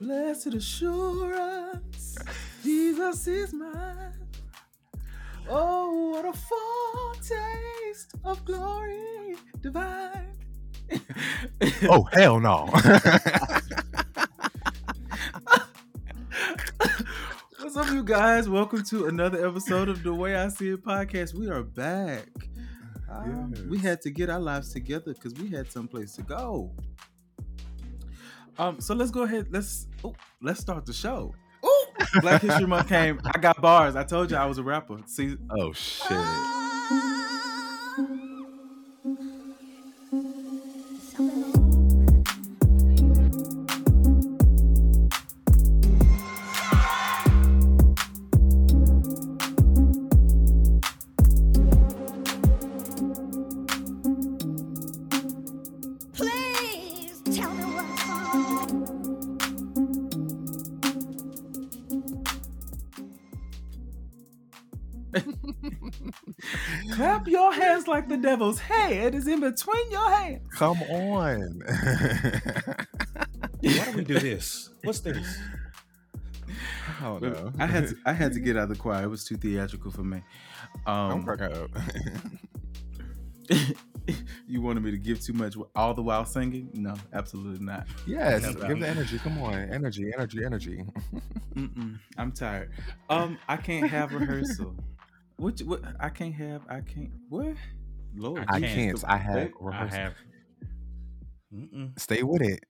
Blessed assurance, Jesus is mine. Oh, what a foretaste of glory divine. Oh hell no! What's up, you guys? Welcome to another episode of the Way I See It podcast. We are back. Um, We had to get our lives together because we had someplace to go. Um, so let's go ahead. Let's oh, let's start the show. Oh, Black History Month came. I got bars. I told you I was a rapper. See, oh shit! Devil's head is in between your hands. Come on! Why do we do this? What's this? I don't know. I had to, I had to get out of the choir. It was too theatrical for me. I'm Um, cracking up. you wanted me to give too much all the while singing? No, absolutely not. yes, Yeah, give the energy. Come on, energy, energy, energy. Mm-mm, I'm tired. Um, I can't have rehearsal. Which what I can't have. I can't. What? Lord, I can't. can't. I have. I have. Mm-mm. Stay with it.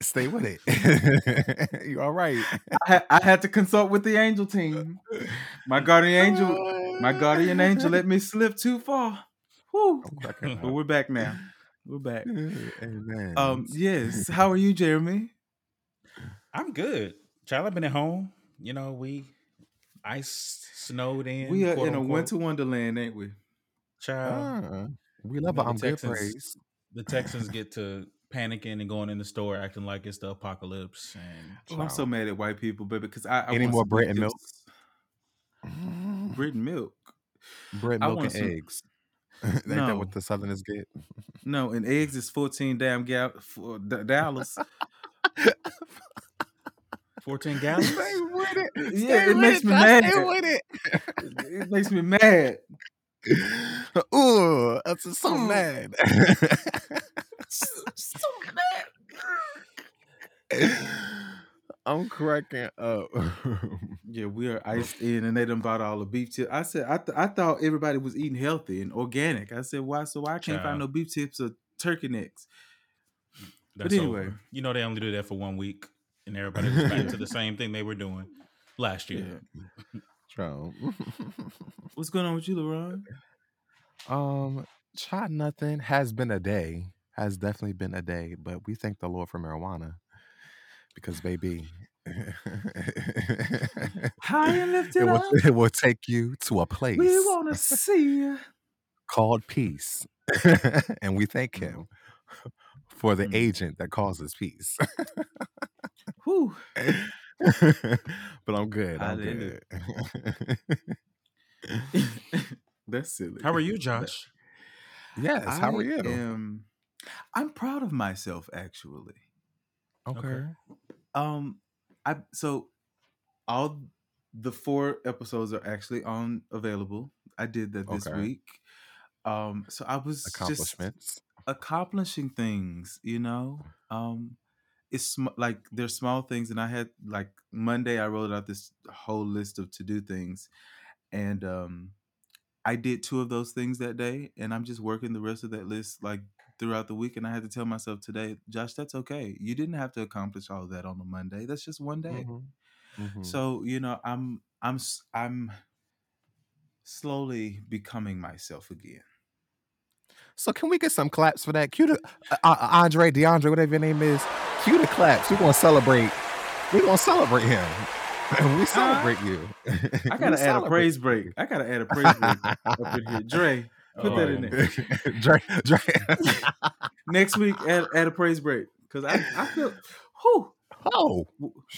Stay with it. you all right? I, ha- I had to consult with the angel team. My guardian angel, my guardian angel, let me slip too far. Whew. But we're back now. We're back. Amen. Um, yes. How are you, Jeremy? I'm good. Child, I've been at home. You know, we ice snowed in. We are quote in a unquote. winter wonderland, ain't we? Child, Ah, we love know, it. the good Texans- praise. the Texans get to panicking and going in the store acting like it's the apocalypse. And Oh, I'm so mad at white people, baby, because I, I Any more bread and milk? Bread and milk. Bread, milk, and some- eggs. Ain't that No. what the Southerners get? No, and eggs is 14 damn gal- for d- dollars. 14 gallons. Stay with it. Yeah, it makes it. me mad. Stay with it. it makes me mad. Ooh, that's so Mm. mad. so mad. I'm cracking up. Yeah, we are iced in, and they done bought all the beef tips. I said, I, th- I thought everybody was eating healthy and organic. I said, why? So why I can't Child. find no beef tips or turkey necks? That's anyway. over. You know they only do that for one week, and everybody was back to the same thing they were doing last year. Yeah. Trump. What's going on with you, LaRon? um, try nothing. Has been a day. Has definitely been a day. But we thank the Lord for marijuana because, baby, High and lifted it will, up, it will take you to a place we want to see called peace, and we thank Mm. Him for the Mm. agent that causes peace. Whew. but I'm good. I'm good. That's silly. How are you, Josh? yes. How are I you? Am, I'm proud of myself, actually. okay. Um, I so all the four episodes are actually on available. I did that this Okay. week. Um, so I was just Accomplishments. accomplishing things, you know. Um, it's sm- like there's small things, and I had like Monday I wrote out this whole list of to do things, and um, I did two of those things that day, and I'm just working the rest of that list like throughout the week. And I had to tell myself today, Josh, that's okay. You didn't have to accomplish all that on a Monday. That's just one day. Mhm. Mhm. So you know, I'm I'm I'm slowly becoming myself again. So can we get some claps for that? Cue the uh, uh, Andre, DeAndre, whatever your name is. Cue the claps. We're gonna celebrate. We're gonna celebrate him. we celebrate you. I gotta add a praise break. I gotta add a praise break up in here. Dre, put that in Oh, there. Dre, Dre. Next week, add, add a praise break because I, I feel, whew, oh,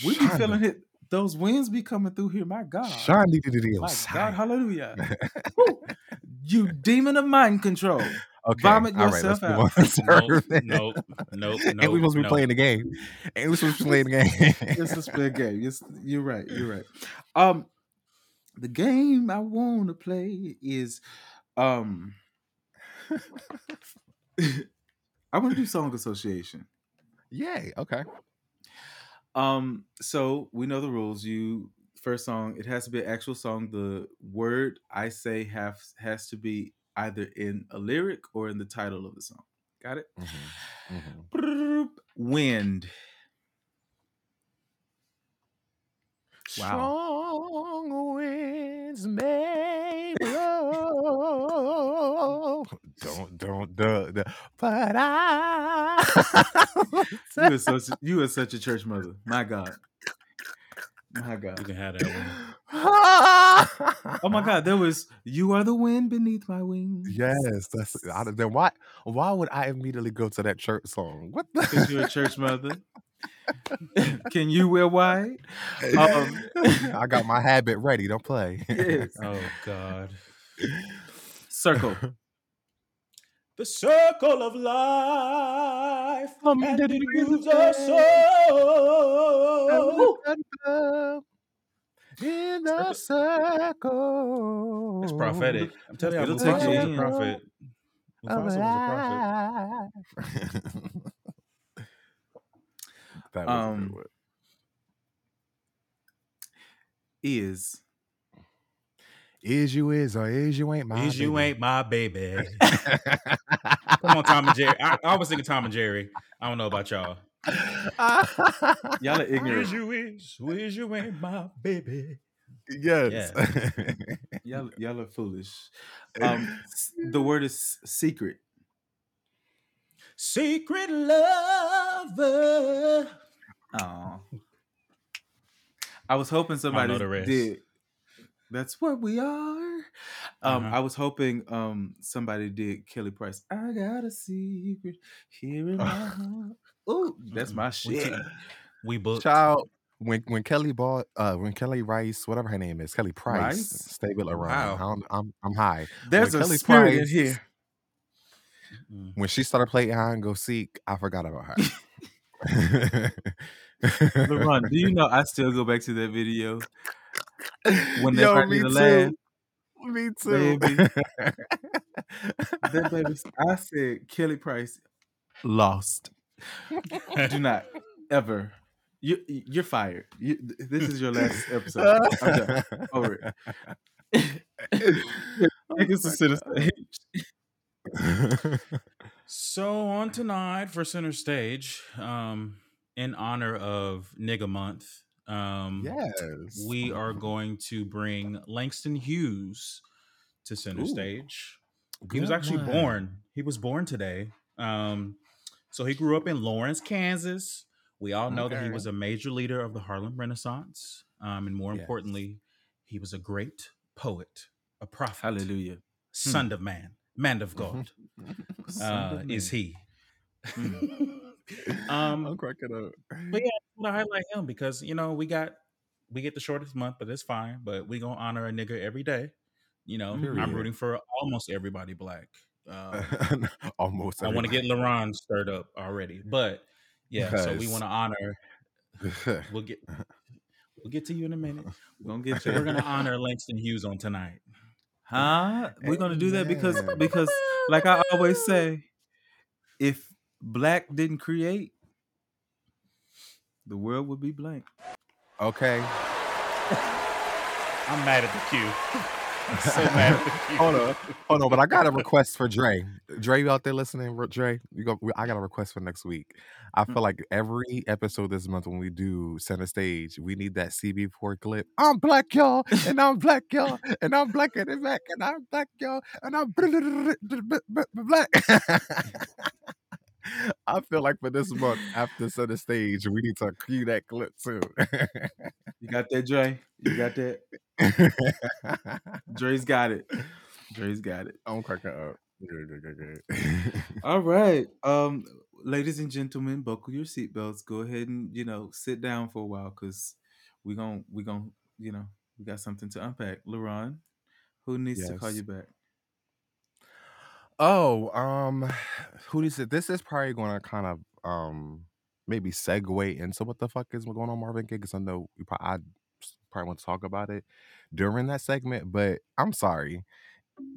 we be feeling hit. Those winds be coming through here. My God, it. my God, hallelujah. Whew. you demon of mind control. Okay. Vomit all right, let's yourself move out. on Nope, nope, nope, Ain't we nope, supposed to be playing the game? And we supposed to be playing the game? It's a split game. Yes, you're right. You're right. Um, the game I want to play is, um, I want to do song association. Yay. Okay. Um, so we know the rules. You first song, it has to be an actual song. The word I say have has to be either in a lyric or in the title of the song. Got it? Mhm, mhm. Brrrr. Wind. Wow. Strong winds may blow. don't, don't, duh, duh. But I. You are such you are such a church mother. My God. My god, You can have that one. Oh my God. There was you are the wind beneath my wings. Yes, that's I, then why why would I immediately go to that church song? What the Because you're a church mother. Can you wear white? Um, I got my habit ready. Don't play. Yes. Oh God. Circle. The circle of life Um, and it moves us all. In the circle. It's prophetic. I'm telling you, It'll take you was a in. prophet. of was a prophet. that was a Um, good one. Is Is you is or is you ain't my Is you baby. ain't my baby. Come on, Tom and Jerry. I, I was thinking Tom and Jerry. I don't know about y'all. y'all are ignorant. Is you is, is you ain't my baby. yes. Y'all, y'all are foolish. Um, the word is secret. Secret lover. Oh, I was hoping somebody the rest. did. That's what we are. Um, Uh-huh. I was hoping um somebody did Kelly Price. I got a secret here in my heart. Ooh, that's my We shit. took- We booked. Child, when when Kelly bought uh when Kelly Rice, whatever her name is, Kelly Price, Rice? stay with LaRon. Wow. I'm, I'm I'm high. There's When a Kelly spirit in Price- here. Mm. When she started playing hide and go seek, I forgot about her. LaRon, do you know I still go back to that video when they Yo, me to too. laugh? Me too. Baby. That baby, I said Kelly Price lost. Do not ever. You you're fired. You, this is your last episode. I'm done. Over it. Take us to center stage. So on tonight for center stage, um, in honor of Nigga Month, um, yes. we are going to bring Langston Hughes to center Ooh, stage. He was actually one. born. He was born today. Um, so he grew up in Lawrence, Kansas. We all know that he was a major leader of the Harlem Renaissance, um, and more Yes. importantly, he was a great poet, a prophet, Hallelujah. son of man, man of God. Uh, is he? Mm. um, I'm cracking up. but yeah, I want to highlight him because you know we got we get the shortest month, but it's fine. But we gonna honor a nigga every day. You know, I'm rooting for almost everybody black. Um, Almost. I want to get LaRon stirred up already, but yeah. So we want to honor. We'll get we'll get to you in a minute. We're gonna get you. we're gonna honor Langston Hughes on tonight. Huh? We're gonna do that because because like I always say, if black didn't create, the world would be blank. Okay. I'm mad at the cue. I'm so mad at the cue. Hold on. Hold on, but I got a request for Dre. Dre, you out there listening? Re- Dre, you go. I got a request for next week. I hmm. feel like every episode this month when we do center stage, we need that CB4 clip. I'm black, y'all, and I'm black, y'all, and I'm black in the back, and I'm black, y'all, and I'm black. I feel like for this month after center stage, we need to cue that clip too. You got that, Dre? You got that? Dre's got it. Dre's got it. I'm cracking up. All right. Um, ladies and gentlemen, buckle your seatbelts. Go ahead and, you know, sit down for a while because we're gonna we gonna, you know, we got something to unpack. LaRon, who needs to call you back? Oh, um, who do you say? This is probably going to kind of um maybe segue into what the fuck is going on Marvin Gaye because I know we probably I probably want to talk about it during that segment, but I'm sorry,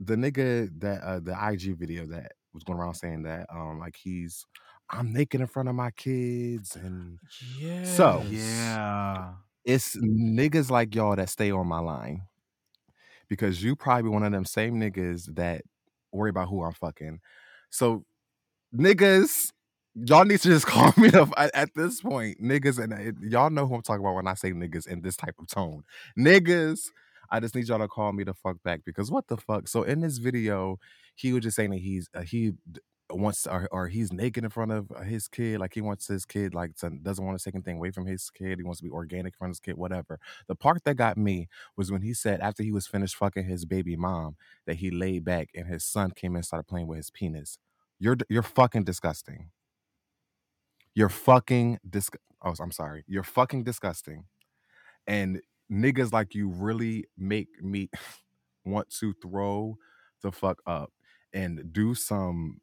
the nigga that uh the IG video that was going around saying that um like he's I'm naked in front of my kids and Yes. So- Yeah. it's niggas like y'all that stay on my line because you probably one of them same niggas that worry about who I'm fucking. So niggas, y'all need to just call me up at, at this point, niggas, and it, y'all know who I'm talking about when I say niggas in this type of tone, niggas. I just need y'all to call me the fuck back because what the fuck? So in this video, he was just saying that he's uh, he wants or, or he's naked in front of uh, his kid, like he wants his kid like to, doesn't want to take anything away from his kid. He wants to be organic in front of his kid, whatever. The part that got me was when he said after he was finished fucking his baby mom that he laid back and his son came in and started playing with his penis. You're you're fucking disgusting. You're fucking dis. Oh, I'm sorry. You're fucking disgusting. And niggas like you really make me want to throw the fuck up and do some.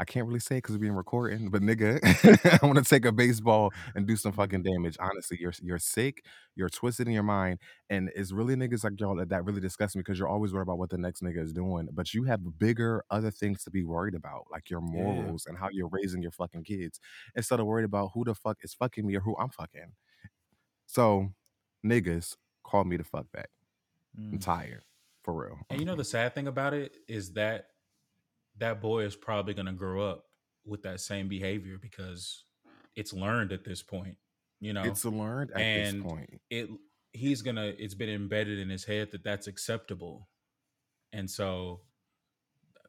I can't really say because we're being recorded, but nigga, I want to take a baseball and do some fucking damage. Honestly, you're you're sick, you're twisted in your mind, and it's really niggas like y'all that, that really disgust me because you're always worried about what the next nigga is doing, but you have bigger other things to be worried about, like your Yeah. morals and how you're raising your fucking kids, instead of worried about who the fuck is fucking me or who I'm fucking. So, niggas, call me the fuck back. I'm Mm. tired, for real. And you know the sad thing about it is that that boy is probably going to grow up with that same behavior because it's learned at this point. You know, It's learned at and this point. it he's gonna it's been embedded in his head that that's acceptable, and so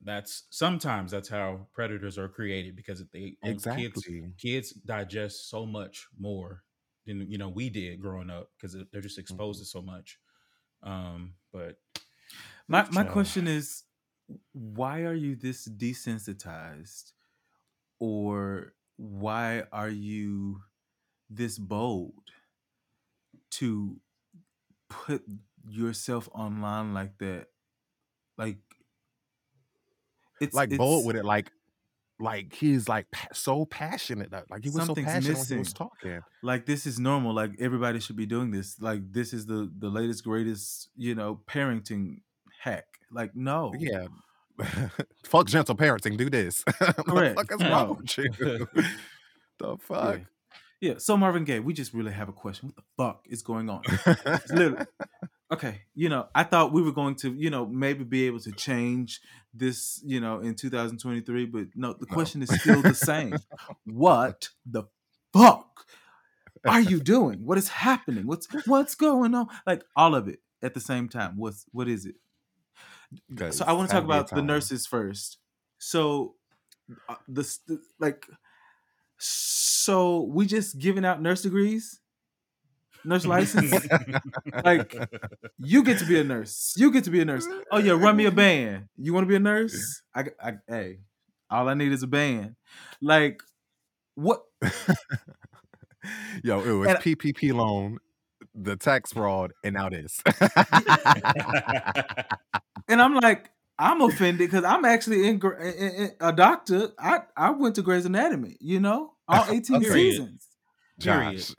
that's sometimes that's how predators are created because they and kids kids digest so much more than you know we did growing up because they're just exposed to so much. Um, but My my Child. question is, why are you this desensitized, or why are you this bold to put yourself online like that? Like, it's like it's, bold with it, like like he's like so passionate, that- like he was so passionate when he was missing. talking. like this is normal. Like everybody should be doing this. Like this is the the latest greatest you know parenting hack. Like no, Yeah, fuck gentle parenting. Do this. what the Correct. fuck is No. wrong with you? the fuck. Yeah. So Marvin Gaye, we just really have a question. What the fuck is going on? Literally- okay, you know, I thought we were going to, you know, maybe be able to change this, you know, in 2023, but no, the No. question is still the same. what the fuck are you doing? What is happening? What's what's going on? Like all of it at the same time. What's what is it? So I want to talk about the nurses first. So uh, the st- like so we just giving out nurse degrees? Nurse license? like you get to be a nurse. You get to be a nurse. Oh yeah, run me a band. You want to be a nurse? I, I hey, all I need is a band. Like what? Yo, it was And- PPP loan, the tax fraud, and now this. And I'm like, I'm offended because I'm actually in, in- in- a doctor. I I went to Grey's Anatomy. You know, all 18 Period. seasons, Josh,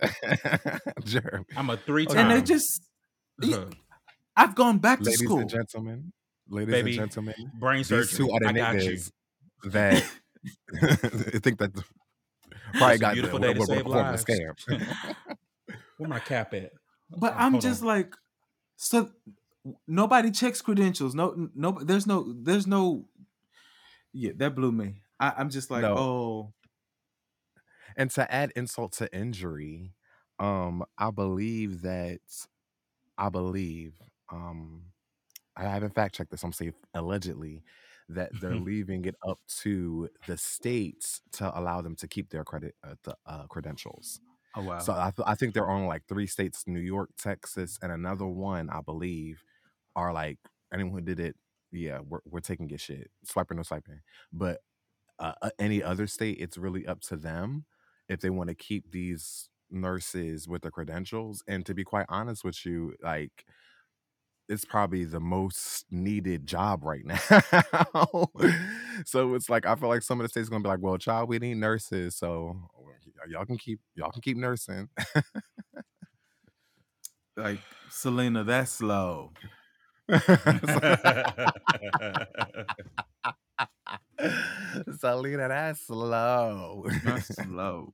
Jeremy. I'm a three time. and time. they just. yeah, uh-huh. I've gone back to Ladies school. and gentlemen, ladies Baby, and gentlemen, brain these surgery. two are the I got you. niggas that I think that probably got beautiful the, day to what- what- save what- what lives. scam. Where my cap at? But Oh, I'm just on. like, so nobody checks credentials. No, no, there's no, there's no. Yeah, that blew me. I, I'm just like, No. oh, And to add insult to injury, um, I believe that I believe, um, I haven't fact checked this. I'm saying allegedly that they're leaving it up to the states to allow them to keep their credit uh, the uh, credentials. oh wow. So I, th- I think they're on like three states: New York, Texas, and another one. I believe are like anyone who did it. Yeah, we're we're taking your shit, swiping or swiping. But uh, uh, any other state, it's really up to them if they want to keep these nurses with the credentials. And to be quite honest with you, like it's probably the most needed job right now. so it's like I feel like some of the states gonna be like, well, child, we need nurses, so y'all can keep y'all can keep nursing. Like Selena, that's slow. Selena, that's slow. That's slow.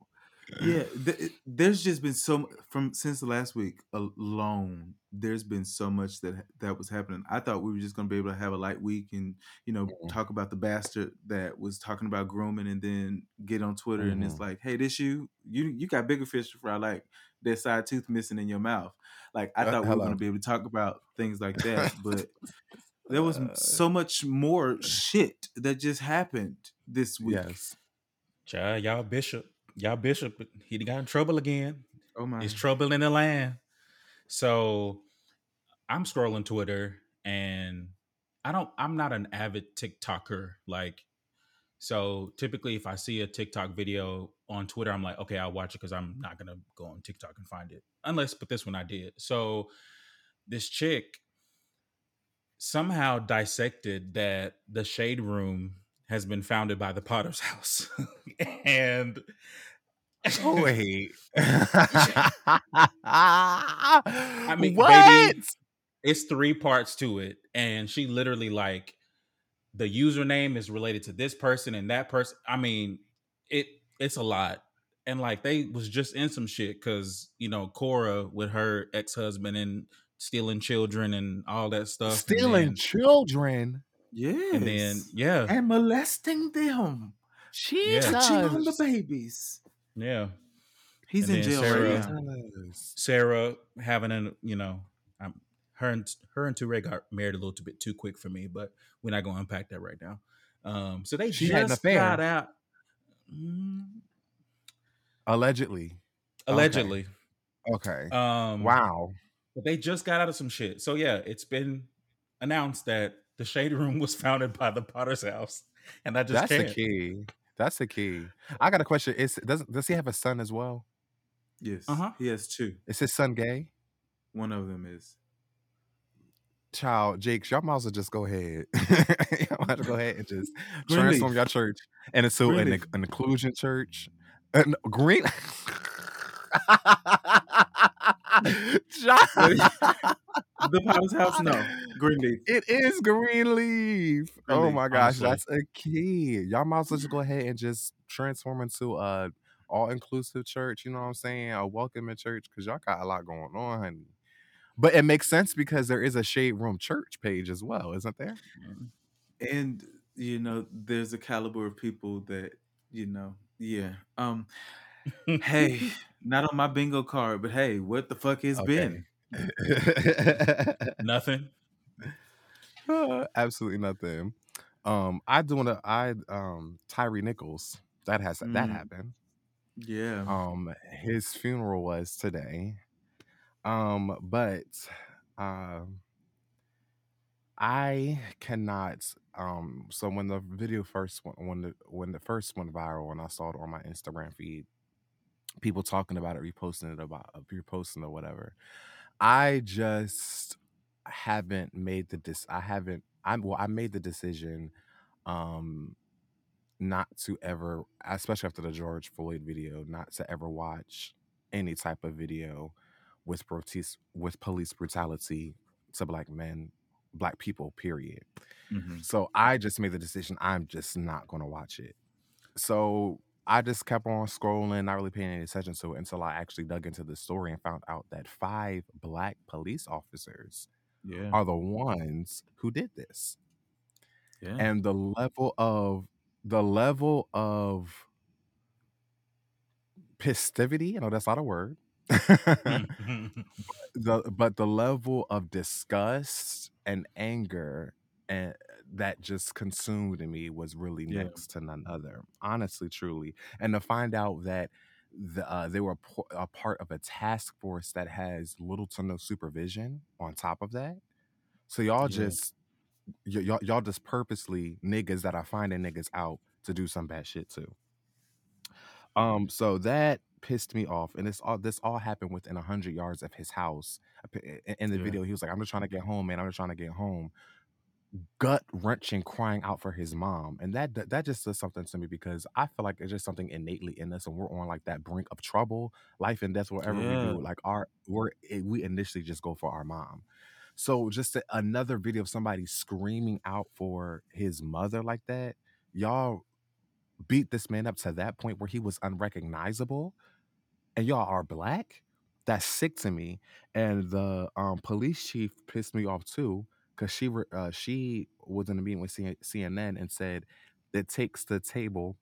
Yeah, th- there's just been so from since the last week alone. There's been so much that that was happening. I thought we were just gonna be able to have a light week and you know Mhm. talk about the bastard that was talking about grooming, and then get on Twitter and it's Mhm. like, hey, this you you you got bigger fish to fry, like that side tooth missing in your mouth. Like I Uh, thought we were gonna be able to talk about things like that, but there was Uh, so much more shit that just happened this week. yes. Child, y'all bishop, y'all bishop, he got in trouble again. Oh my. It's trouble in the land. So I'm scrolling Twitter and I don't I'm not an avid TikToker. Like so typically if I see a TikTok video on Twitter, I'm like, okay, I'll watch it because I'm not gonna go on TikTok and find it. Unless but this one I did. So this chick somehow dissected that the shade room has been founded by the Potter's house. and Oh wait. I mean, what? baby, it's three parts to it and she literally like the username is related to this person and that person i mean it it's a lot and like they was just in some shit because you know cora with her ex-husband and stealing children and all that stuff Stealing then, children. Yes. and then yeah and molesting them, She touching on the babies. yeah He's And in jail Sarah- right now. Sarah having an you know um, her and her and Touré got married a little bit too quick for me but we're not going to unpack that right now um so they She just had an affair. got out Mm, Allegedly. allegedly Okay. um wow. but they just got out of some shit so yeah it's been announced that the shade room was founded by the potter's house and i just That's can't the key. That's the key. I got a question. Is does does he have a son as well? Yes. Uh-huh. He has two. Is his son gay? One of them is. Child, Jakes, y'all might as well just go ahead. y'all might as well go ahead and just Greenleaf. transform your church into an, Greenleaf. an inclusion church. Uh, an, green. The Potter's house? No. Greenleaf. It is Greenleaf. Oh my gosh, honestly. that's a key. Y'all might as well just go ahead and just transform into a all inclusive church. You know what I'm saying? A welcoming church because y'all got a lot going on, honey. But it makes sense because there is a Shade Room Church page as well, isn't there? And you know, there's a caliber of people that, you know, yeah. Um hey, not on my bingo card, but hey, what the fuck has been? nothing Uh, Absolutely nothing. Um, I do want to. I um Tyree Nichols. That has that Mm. happened. Yeah. Um, his funeral was today. Um, but um, I cannot. Um, so when the video first went, when the when the first went viral, and I saw it on my Instagram feed, people talking about it, reposting it about reposting or whatever. I just haven't made the dis. I haven't. I'm well. I made the decision, um, not to ever, especially after the George Floyd video, not to ever watch any type of video with protest with police brutality to black men, black people. Period. Mhm. So I just made the decision. I'm just not going to watch it. So I just kept on scrolling, not really paying any attention to it until I actually dug into the story and found out that five black police officers Yeah. are the ones who did this. Yeah. And the level of the level of festivity, I know that's not a word. the but the level of disgust and anger and that just consumed me was really Yeah. next to none other honestly truly and to find out that the, uh, they were po- a part of a task force that has little to no supervision on top of that so y'all Yeah. just y- y'all, y'all just purposely niggas that are finding niggas out to do some bad shit too um so that pissed me off, and this all this all happened within hundred yards of his house. In the Yeah. video, he was like, "I'm just trying to get mm-hmm. home, man. I'm just trying to get home." Gut wrenching, crying out for his mom, and that that just does something to me because I feel like it's just something innately in us, and we're on like that brink of trouble, life and death, whatever we do. Like our we're eh, we initially just go for our mom. So just another video of somebody screaming out for his mother like that, y'all beat this man up to that point where he was unrecognizable and y'all are black that's sick to me and the um, police chief pissed me off too because she re- uh, she was in a meeting with C- cnn and said it takes the table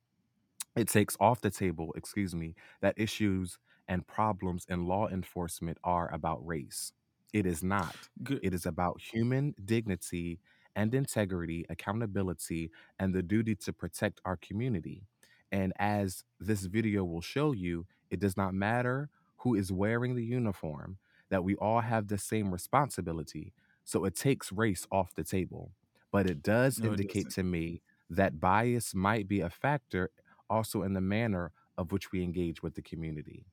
it takes off the table excuse me that issues and problems in law enforcement are about race it is not Good. it is about human dignity and integrity, accountability, and the duty to protect our community. And as this video will show you, it does not matter who is wearing the uniform, that we all have the same responsibility. So it takes race off the table. But it does No, it indicate doesn't. to me that bias might be a factor also in the manner of which we engage with the community.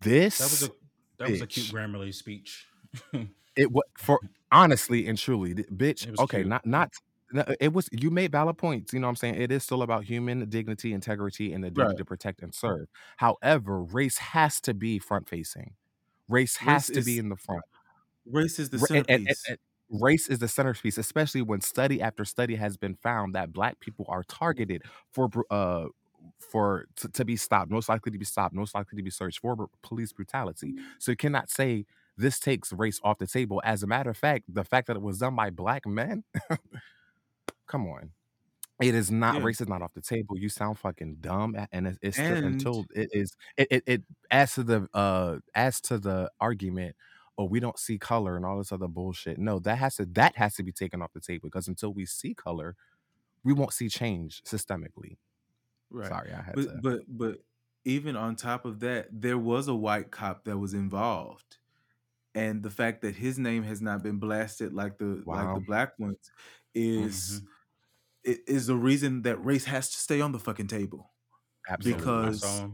This That was a that was a cute bitch. Grammarly speech. It was for honestly and truly, th- bitch. It was Okay, cute. not not. No, It was you made valid points. You know what I'm saying? It is still about human dignity, integrity, and the duty Right. to protect and serve. However, race has to be front facing. Race has Race to be is in the front. race is the Ra- and- and- and- centerpiece. and race is the centerpiece, especially when study after study has been found that black people are targeted for bru- uh for to, to be stopped, most likely to be stopped, most likely to be searched for br- police brutality. So you cannot say this takes race off the table. As a matter of fact, the fact that it was done by black men, come on. It is not Yeah. race is not off the table. You sound fucking dumb, and it- it's still And until it is. It, it it as to the uh as to the argument. Oh, we don't see color and all this other bullshit. No, that has to that has to be taken off the table because until we see color, we won't see change systemically. right. Sorry, I had But to. but but even on top of that, there was a white cop that was involved. And the fact that his name has not been blasted like the like the black ones is Mhm. Is the reason that race has to stay on the fucking table. Absolutely. Because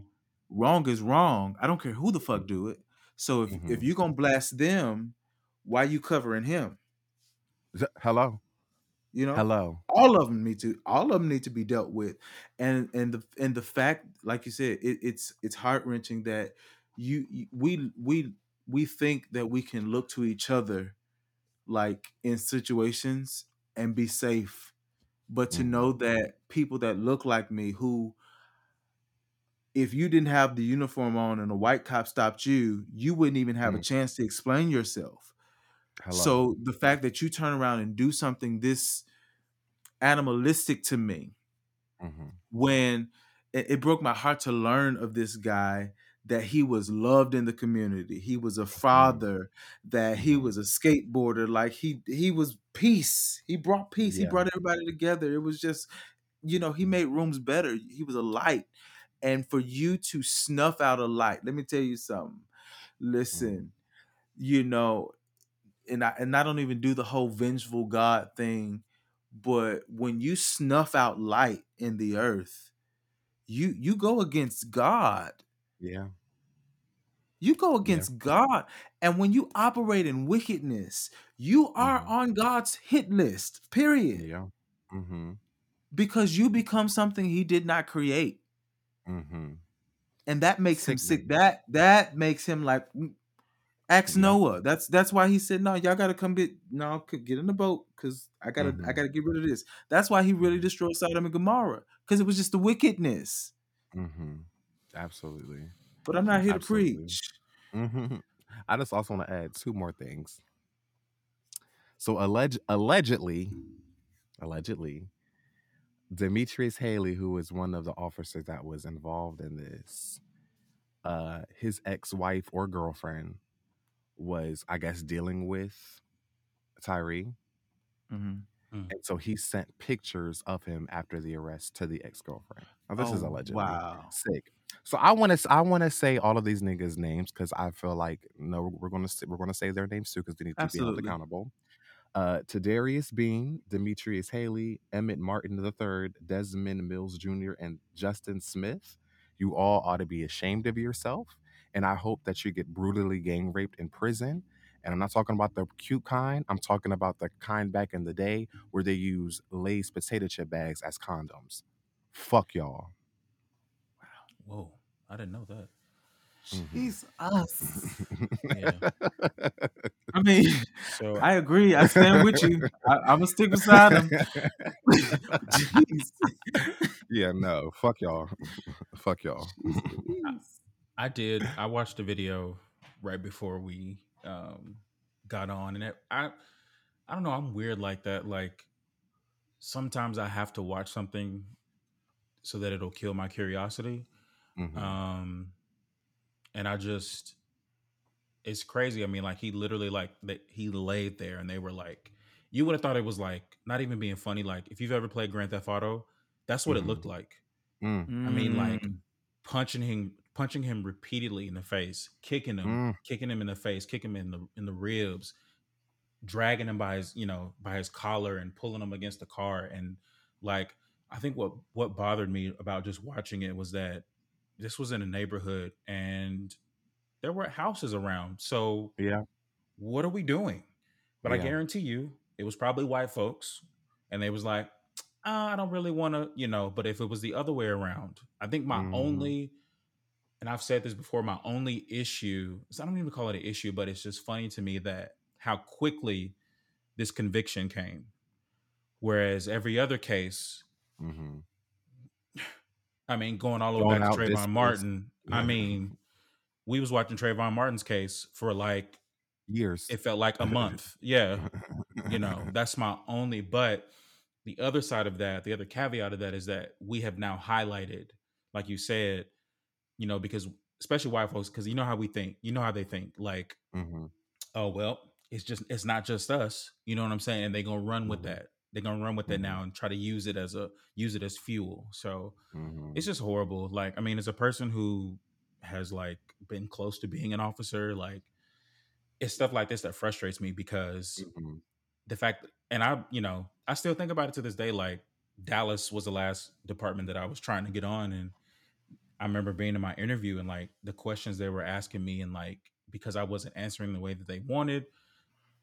wrong is wrong. I don't care who the fuck do it. So if if Mhm. you gonna blast them, why you covering him? Hello, You know, hello. all of them need to all of them need to be dealt with and and the and the fact like you said it, it's it's heart wrenching that you, you we we we think that we can look to each other like in situations and be safe but to Mhm. know that people that look like me who if you didn't have the uniform on and a white cop stopped you you wouldn't even have a Mm. chance to explain yourself Hello. so the fact that you turn around and do something this animalistic to me Mhm. when it, it broke my heart to learn of this guy that he was loved in the community. He was a father that he Mhm. was a skateboarder like he he was peace. He brought peace. He brought everybody together. It was just you know he made rooms better. He was a light. And for you to snuff out a light let me tell you something. Mm. listen you know and I and I don't even do the whole vengeful God thing, but when you snuff out light in the earth, you you go against God. Yeah. You go Yeah. against God. And when you operate in wickedness, you are Mhm. on God's hit list, period. Yeah. Mm-hmm. Because you become something he did not create. Mm-hmm. And that makes him sick. That that makes him like mm, ask Yep. Noah. That's that's why he said, No, y'all gotta come get no, get in the boat because I gotta I Mhm. gotta get rid of this. That's why he really Mhm. destroyed Sodom and Gomorrah. Because it was just the wickedness. Mm-hmm. Absolutely. But I'm not here to preach. Mm-hmm. I just also want to add two more things. So alleged allegedly, allegedly, Demetrius Haley, who was one of the officers that was involved in this, uh, his ex-wife or girlfriend was, I guess, dealing with Tyree. Mhm. And so he sent pictures of him after the arrest to the ex-girlfriend. Now this is Oh allegedly wow. sick. So I want to I want to say all of these niggas' names because I feel like no, we're gonna say, we're gonna say their names too because they need to be held Absolutely. accountable. Uh, Tadarius Bean, Demetrius Haley, Emmett Martin III, Desmond Mills Jr., and Justin Smith. You all ought to be ashamed of yourself. And I hope that you get brutally gang raped in prison. And I'm not talking about the cute kind. I'm talking about the kind back in the day where they use Lay's potato chip bags as condoms. Fuck y'all. Whoa, I didn't know that. Mhm. Us. Yeah. I mean, So I agree. I stand with you. I, I'm gonna stick beside him. Jeez. yeah, no. Fuck y'all. Fuck y'all. I did. I watched the video right before we um, got on, and it, I, I don't know. I'm weird like that. Like sometimes I have to watch something so that it'll kill my curiosity. Mhm. Um, and I just, it's crazy. I mean, like he literally like that he laid there, and they were like, you would have thought it was like not even being funny. Like if you've ever played Grand Theft Auto, that's what Mhm. it looked like. Mm, I mean, like Mm. punching him, punching him repeatedly in the face, kicking him, mm, kicking him in the face, kicking him in the in the ribs, dragging him by his, you know, by his collar and pulling him against the car. And like, I think what what bothered me about just watching it was that this was in a neighborhood and there were houses around. So yeah. what are we doing? But I guarantee you, it was probably white folks, and they was like, uh, I don't really want to, you know. But if it was the other way around, I think my Mhm. only, and I've said this before, my only issue is I don't even call it an issue, but it's just funny to me that how quickly this conviction came, whereas every other case, hmm I mean, going all the way back to Trayvon. Martin, I mean, we was watching Trayvon Martin's case for like Years. it felt like a month, yeah. you know that's my only but the other side of that the other caveat of that is that we have now highlighted like you said you know because especially white folks because you know how we think you know how they think like hmm oh well it's just it's not just us you know what i'm saying and they're gonna run with Mhm. that they're gonna run with that Mhm. now and try to use it as a use it as fuel so hmm it's just horrible like i mean as a person who has like been close to being an officer like it's stuff like this that frustrates me because hmm the fact and I, you know, I still think about it to this day. Like Dallas was the last department that I was trying to get on. And I remember being in my interview and like the questions they were asking me and like because I wasn't answering the way that they wanted,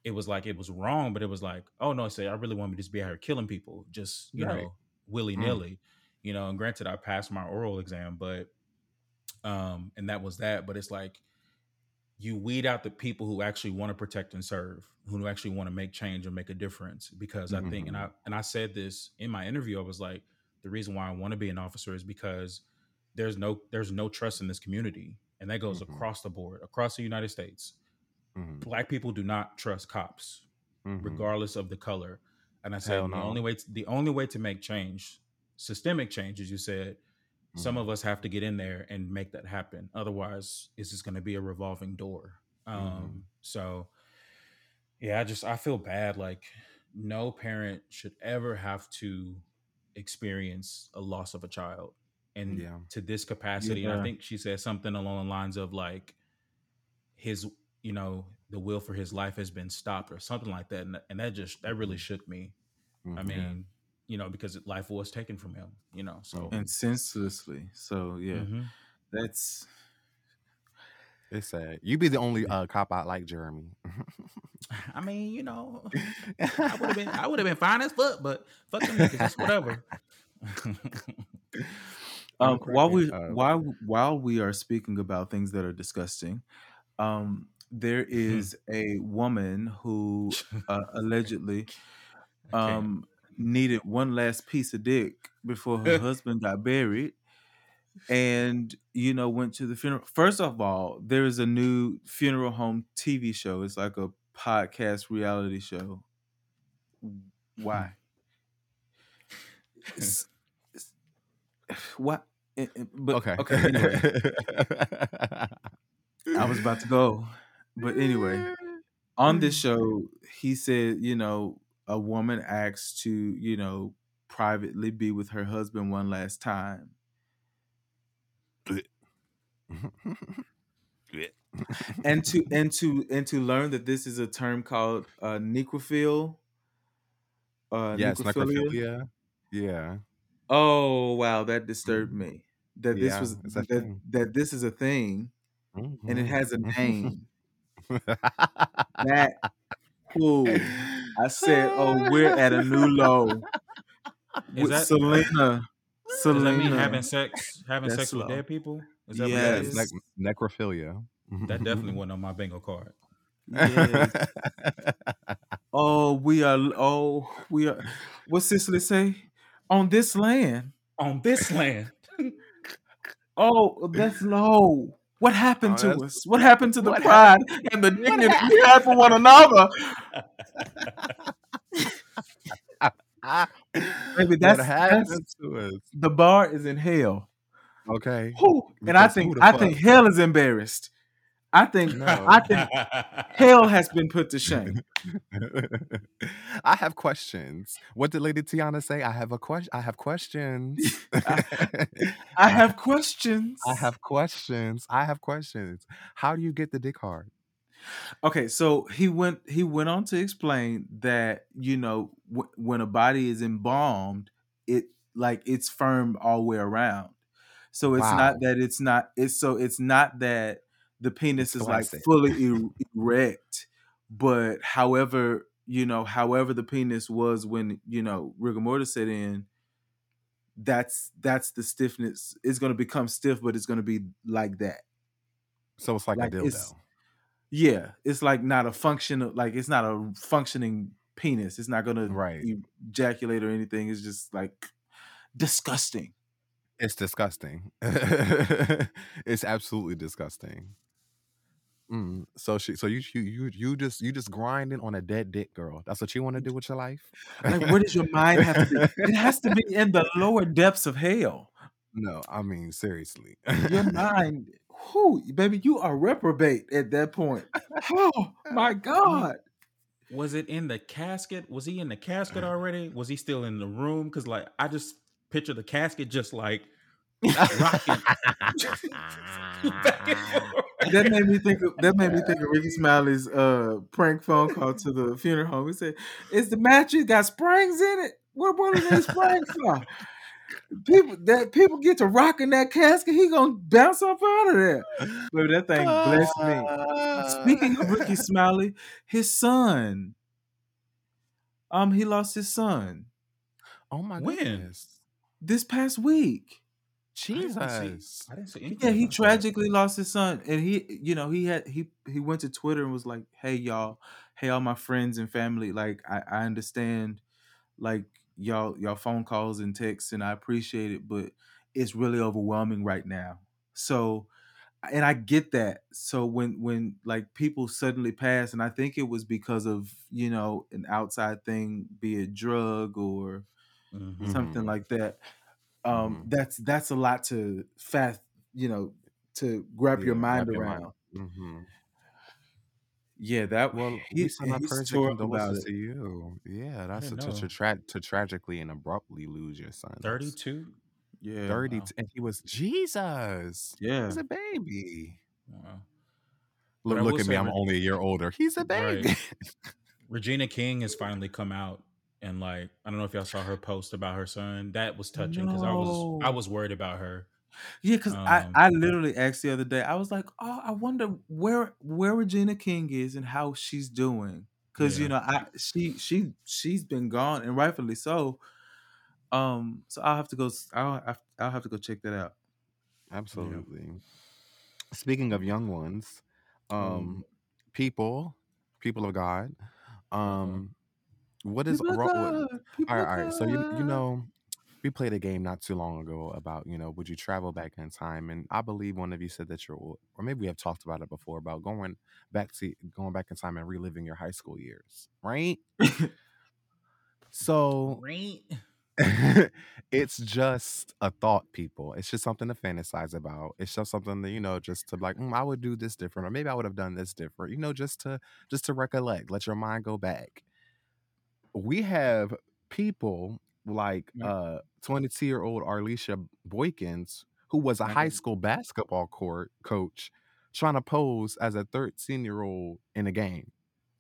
it was like it was wrong, but it was like, oh no, say I really want me to just be out here killing people, just you Right. know, willy nilly. You know, and granted I passed my oral exam, but um, and that was that. But it's like you weed out the people who actually want to protect and serve, who actually want to make change and make a difference. Because I think, and I and I said this in my interview, I was like, the reason why I want to be an officer is because there's no there's no trust in this community, and that goes Mhm. across the board, across the United States. Hmm Black people do not trust cops, hmm regardless of the color. And I said Hell the only way the only way to make change, systemic change, as you said, some Mhm. of us have to get in there and make that happen. Otherwise, it's just going to be a revolving door. Um, Mhm. So, yeah, I just I feel bad. Like, no parent should ever have to experience a loss of a child, and Yeah. to this capacity. And I think she said something along the lines of like, his, you know, the will for his life has been stopped or something like that, and, and that just that really Mhm. shook me. I Mhm. mean, you know, because life was taken from him. You know, so. and senselessly. So yeah, Mhm. that's It's sad. You be the only uh, cop out like Jeremy. I mean, you know, I would have been I would have been fine as fuck, but fuck them niggas, it's whatever. Um, while we while while we are speaking about things that are disgusting, um, there is a woman who uh, allegedly um, needed one last piece of dick before her husband got buried, and you know went to the funeral. First of all, there is a new funeral home TV show. It's like a podcast reality show. Why? It's- it's- What? eh, eh, But okay. okay. Anyway, I was about to go, but anyway, on this show, he said, you know, a woman asks to, you know, privately be with her husband one last time. and to and to and to learn that this is a term called uh necrophile uh yes, necrophilia. necrophilia. Yeah. oh wow that disturbed me that this Yeah, was that, that this is a thing and it Mhm. has a name. That cool. I said, "Oh, we're at a new low." Is With that- Selena. Does that mean Selena. having sex having That's sex with dead people? Is that Yeah, what that is? nec- necrophilia. That definitely wasn't on my bingo card. Yes. Oh, we are. Oh, we are. What Cicely say? On this land. On this land. Oh, that's low. What happened Oh, to us? What happened to the what pride and the dignity we had for one another? Baby, what that's, happened that's to us? the bar is in hell. Okay. Whew. And I Because who think I fuck? think hell is embarrassed. I think No. I think hell has been put to shame. I have questions. What did Lady Tiana say? I have a question. I have questions. I have questions. I have questions. I have questions. How do you get the dick hard? Okay, so he went he went on to explain that you know w- when a body is embalmed, it like it's firm all the way around. So it's Wow. not that it's not it's so it's not that the penis It's is like fully er- erect, but however you know however the penis was when you know rigor mortis set in, that's that's the stiffness. It's going to become stiff, but it's going to be like that. So it's like, Like, a it's- dildo. Yeah, it's like not a functional, like it's not a functioning penis. It's not gonna Right. ejaculate or anything. It's just like disgusting. It's disgusting. it's absolutely disgusting. Mm. So she, so you, you, you, you just, you just grinding on a dead dick, girl. That's what you want to do with your life. Like, where does your mind have to be? It has to be in the lower depths of hell. No, I mean seriously. Your mind, who, baby, you are reprobate at that point. Oh my god! was it in the casket? Was he in the casket already? Was he still in the room? Because like I just picture the casket just like rocking. Back and forth. That made me think. Of, that made me think of Rickey Smiley's uh, prank phone call to the funeral home. He said, "Is the mattress got springs in it? What what are springs for? People that people get to rock in that casket. He gonna bounce up out of there. Baby, that thing blessed me. Speaking of Rickey Smiley, his son. Um, he lost his son oh my When? goodness, this past week. I didn't see- Jesus. I didn't see anything. Yeah, he about that. tragically lost his son, and he, you know, he had he he went to Twitter and was like, "Hey y'all, hey all my friends and family, like I I understand, like y'all y'all phone calls and texts, and I appreciate it, but it's really overwhelming right now. So, and I get that. So when when like people suddenly pass, and I think it was because of you know an outside thing, be it drug or Mhm. something like that. Um, Mhm. that's that's a lot to fast, you know, to grab your Yeah, mind wrap your mind. around. Mhm. Yeah, that Well, he, we send our he's prayers tore and up about condolences it. to you. Yeah, that's to, didn't to, to, tra- to tragically and abruptly lose your son. 32. Yeah, 30 wow. and he was Jesus. yeah. He's a baby. Wow. Look, look at me. say I'm only a year older. He's a Right. baby. Regina King has finally come out and like I don't know if y'all saw her post about her son. That was touching because I was I was worried about her. Yeah, because I, Um, I literally asked the other day, I was like, oh, I wonder where where Regina King is and how she's doing. Cause you know, I she she she's been gone and rightfully so. Um, so I'll have to go s- I'll I'll I'll have to go check that out. Absolutely. Speaking of young ones, um, Um, people, people of God, um, what is people of ro- what- God, people all right, all right. So you you know, we played a game not too long ago about you know would you travel back in time, and I believe one of you said that you're, or maybe we have talked about it before about going back to going back in time and reliving your high school years, right? So Right. it's just a thought, people. It's just something to fantasize about. It's just something that you know, just to like, "Mm, I would do this different, or maybe I would have done this different. You know, just to just to recollect, let your mind go back. We have people like uh 22 year old Arlisha Boykins, who was a high school basketball court coach, trying to pose as a 13 year old in a game,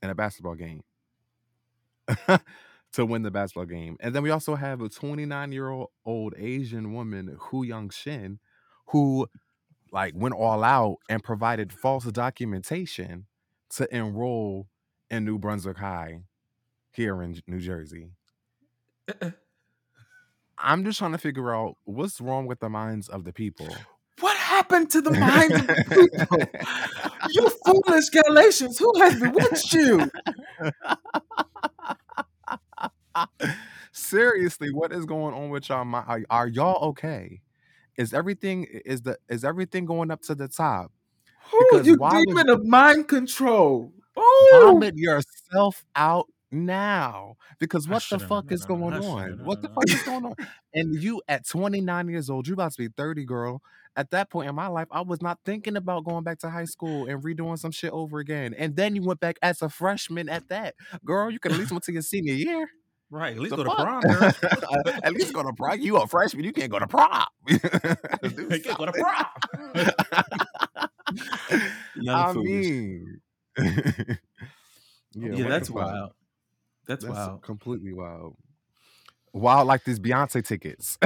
in a basketball game. to win the basketball game. And then we also have a 29 year old Asian woman, Hu Young Shin, who like went all out and provided false documentation to enroll in New Brunswick High here in New Jersey. Uh-uh. I'm just trying to figure out what's wrong with the minds of the people. What happened to the minds of the people? you foolish Galatians, who has bewitched you? Seriously, what is going on with y'all? Are, are y'all okay? Is everything is the is everything going up to the top? Who you why would- demon of mind control? Oh, Vomit yourself out now. Because what the fuck is going on? What the fuck is going on? And you at 29 years old, you about to be 30, girl. At that point in my life, I was not thinking about going back to high school and redoing some shit over again. And then you went back as a freshman at that. Girl, you could at least went to your senior year. Right. At least The go to fuck? prom, girl. Uh, at least go to prom. You a freshman, you can't go to prom. You can't go to prom. I mean, yeah, yeah, that's wild. That's, That's wild. completely wild. Wild like these Beyonce tickets.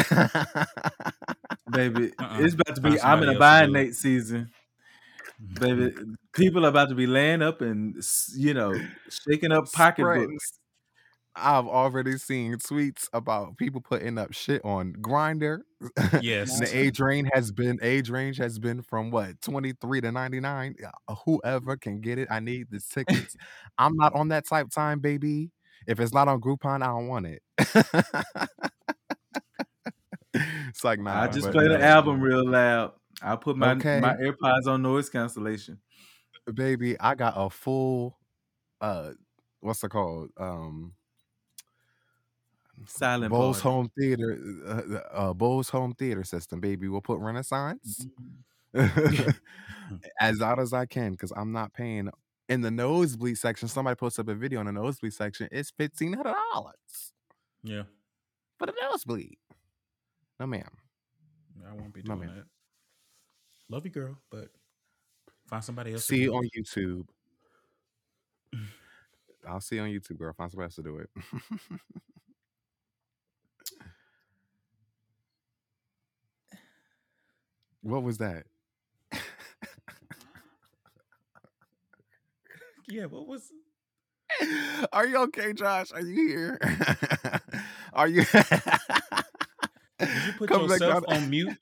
Baby, Uh-uh. it's about to be I'm in somebody a else to buying do it. Nate season. Baby, people are about to be laying up and you know shaking up pocketbooks. I've already seen tweets about people putting up shit on Grindr. Yes. the age range has been age range has been from what 23 to 99. Uh, Whoever can get it, I need the tickets. I'm not on that type time, baby. If it's not on Groupon, I don't want it. it's like nah. I just play the no. album real loud. I put my Okay. my AirPods on noise cancellation. baby i got a full uh what's it called um Silent Bose party. home theater uh, uh Bose home theater system baby we'll put renaissance Mm-hmm. as out as i can because i'm not paying in the nosebleed section somebody posted up a video in the nosebleed section it's $1500 Yeah. for the nosebleed no ma'am I won't be No, doing man. that. Love you, girl, but find somebody else. to see do it it. on youtube i'll see on youtube girl find somebody else to do it what was that Yeah. What was? Are you okay, Josh? Are you here? Are you? Did you put Come yourself down- on mute?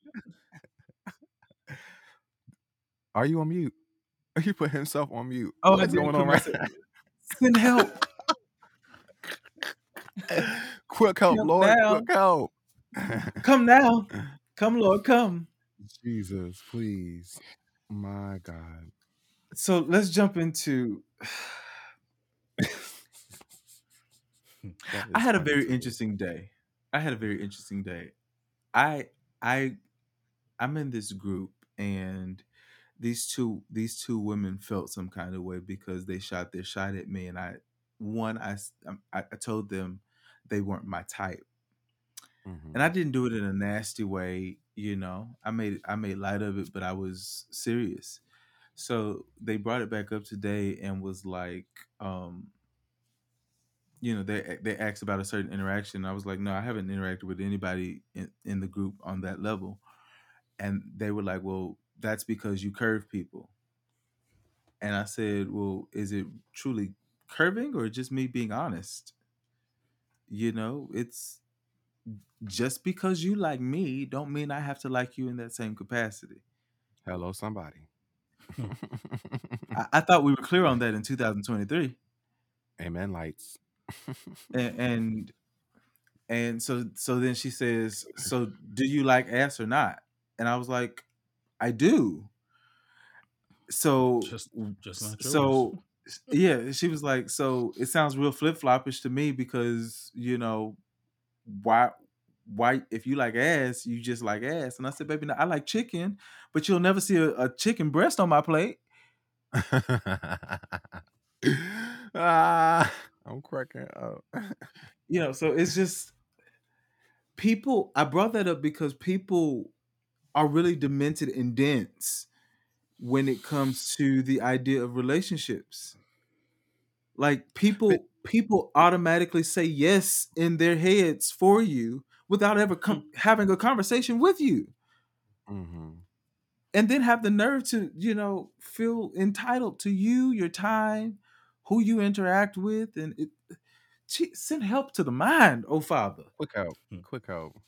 Are you on mute? He put himself on mute. Oh, I What's going on right myself- Send help. Quick help, Help Lord! now. Quick help! Come now. Come, Lord, come. Jesus, please, my God. So let's jump into. I had a very interesting day. I had a very interesting day. I I I'm in this group and these two these two women felt some kind of way because they shot their shot at me and I one I um, I, I told them they weren't my type Mhm. and I didn't do it in a nasty way, you know. I made I made light of it, but I was serious. So they brought it back up today and was like, um, you know, they they asked about a certain interaction. I was like, no, I haven't interacted with anybody in, in the group on that level. And they were like, well, that's because you curve people. And I said, well, is it truly curving or just me being honest? You know, it's just because you like me don't mean I have to like you in that same capacity. Hello, somebody. I, I thought we were clear on that in 2023. Amen. Lights. and and and so so then she says so do you like ass or not and i was like i do so Just, just not so yeah she was like so it sounds real flip-floppish to me because you know why why if you like ass you just like ass. And i said baby no, i like chicken but you'll never see a, a chicken breast on my plate. Ah, I'm cracking up. you know so it's just people i brought that up because people are really demented and dense when it comes to the idea of relationships. Like people people automatically say yes in their heads for you without ever com- having a conversation with you hmm and then have the nerve to you know feel entitled to you your time who you interact with and it, gee, send help to the mind oh father Quick help. Hmm. Quick help.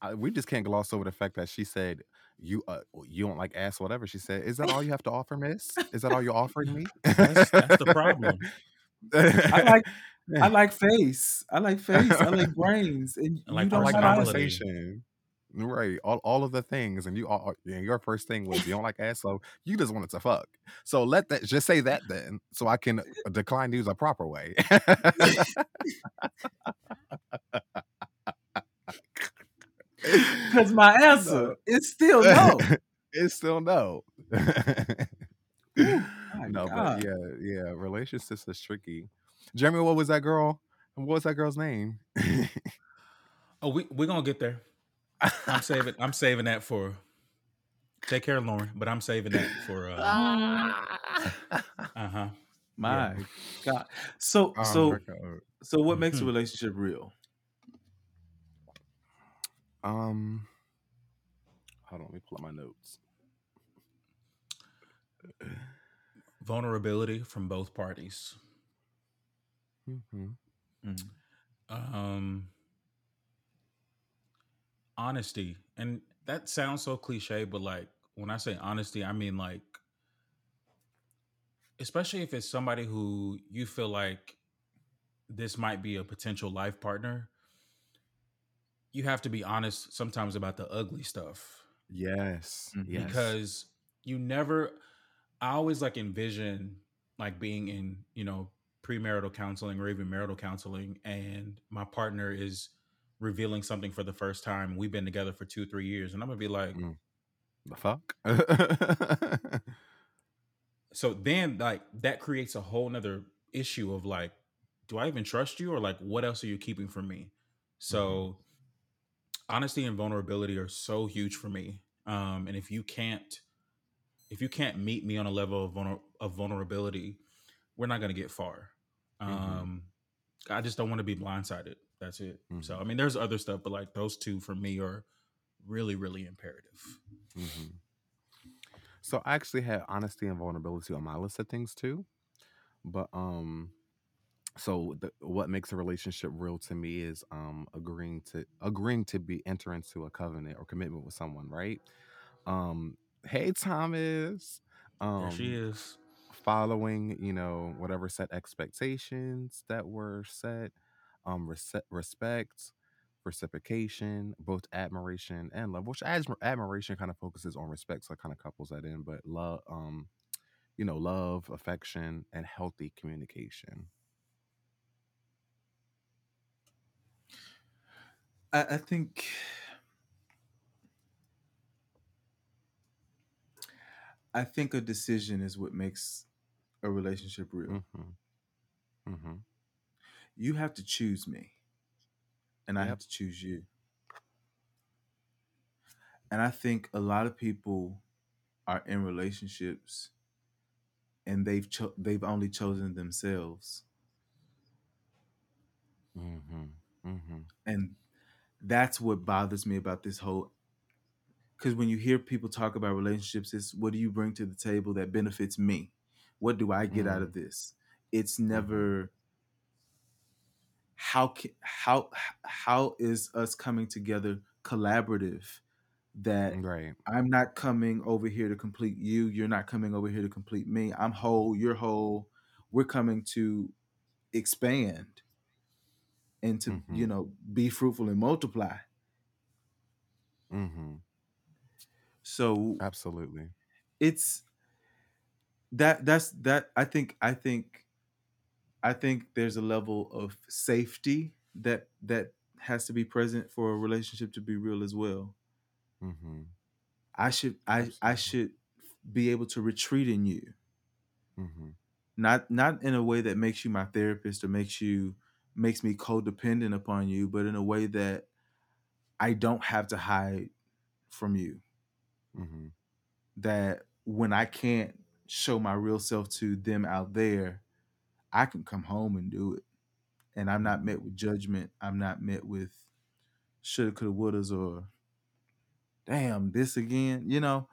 I, we just can't gloss over the fact that she said you uh, you don't like ass whatever she said. Is that all you have to offer, miss? Is that all you're offering me? That's that's the problem. i like i like face i like face i like brains and I like you I don't like conversation. Right. All, all of the things. And you are yeah, your first thing was you don't oh, like ass, so you just wanted to fuck. So let that just say that then. So I can uh, decline news a proper way. because my answer No. is still no it's still no. my no, God. but yeah, yeah, relationships is tricky. Jeremy, what was that girl? What was that girl's name? Oh, we we're gonna get there. I'm saving. I'm saving that for. Take care, LaRon. But I'm saving that for. Uh huh. my god so Oh so so what makes a Mhm. relationship real Um, hold on, let me pull up my notes. Vulnerability from both parties. Hmm Mm. Um, honesty, and that sounds so cliche, but like when I say honesty, I mean like, especially if it's somebody who you feel like this might be a potential life partner. You have to be honest sometimes about the ugly stuff. Yes, Mhm. yes. because you never i always like envision like being in you know premarital counseling or even marital counseling and my partner is revealing something for the first time we've been together for two three years and i'm gonna be like Mm. the fuck. so then like that creates a whole nother issue of like do i even trust you or like what else are you keeping from me so honesty and vulnerability are so huge for me um and if you can't if you can't meet me on a level of, vulner- of vulnerability we're not going to get far Mhm. um i just don't want to be blindsided. That's it. So Mhm. i mean there's other stuff but like those two for me are really really imperative. Hmm So I actually had honesty and vulnerability on my list of things too, but um, so the, what makes a relationship real to me is um agreeing to agreeing to be enter into a covenant or commitment with someone, right? Um, hey Thomas, there she um, is following you know whatever set expectations that were set, um, respect, reciprocation, both admiration and love. Which admi- admiration kind of focuses on respect, so it kind of couples that in. But love, um, you know, love, affection, and healthy communication. I, I think I think a decision is what makes a relationship real. Mm-hmm. Mm-hmm. You have to choose me, and I have to choose you. And I think a lot of people are in relationships, and they've cho- they've only chosen themselves, Mm-hmm. Mm-hmm. and that's what bothers me about this whole. Because when you hear people talk about relationships, it's what do you bring to the table that benefits me? What do I get out Mm. of this? It's never how can, how how is us coming together collaborative that Right. I'm not coming over here to complete you, you're not coming over here to complete me. I'm whole, you're whole. We're coming to expand and to, you Mhm. know, be fruitful and multiply. Mm-hmm. So Absolutely. it's that that's that I think I think I think there's a level of safety that that has to be present for a relationship to be real as well. Mm-hmm. I should I I should be able to retreat in you. Mm-hmm. Not not in a way that makes you my therapist or makes you makes me codependent upon you, but in a way that I don't have to hide from you. Mm-hmm. That when I can't show my real self to them out there, I can come home and do it. And I'm not Mhm. met with judgment. I'm not met with shoulda, coulda, wouldas, or damn, this again. You know,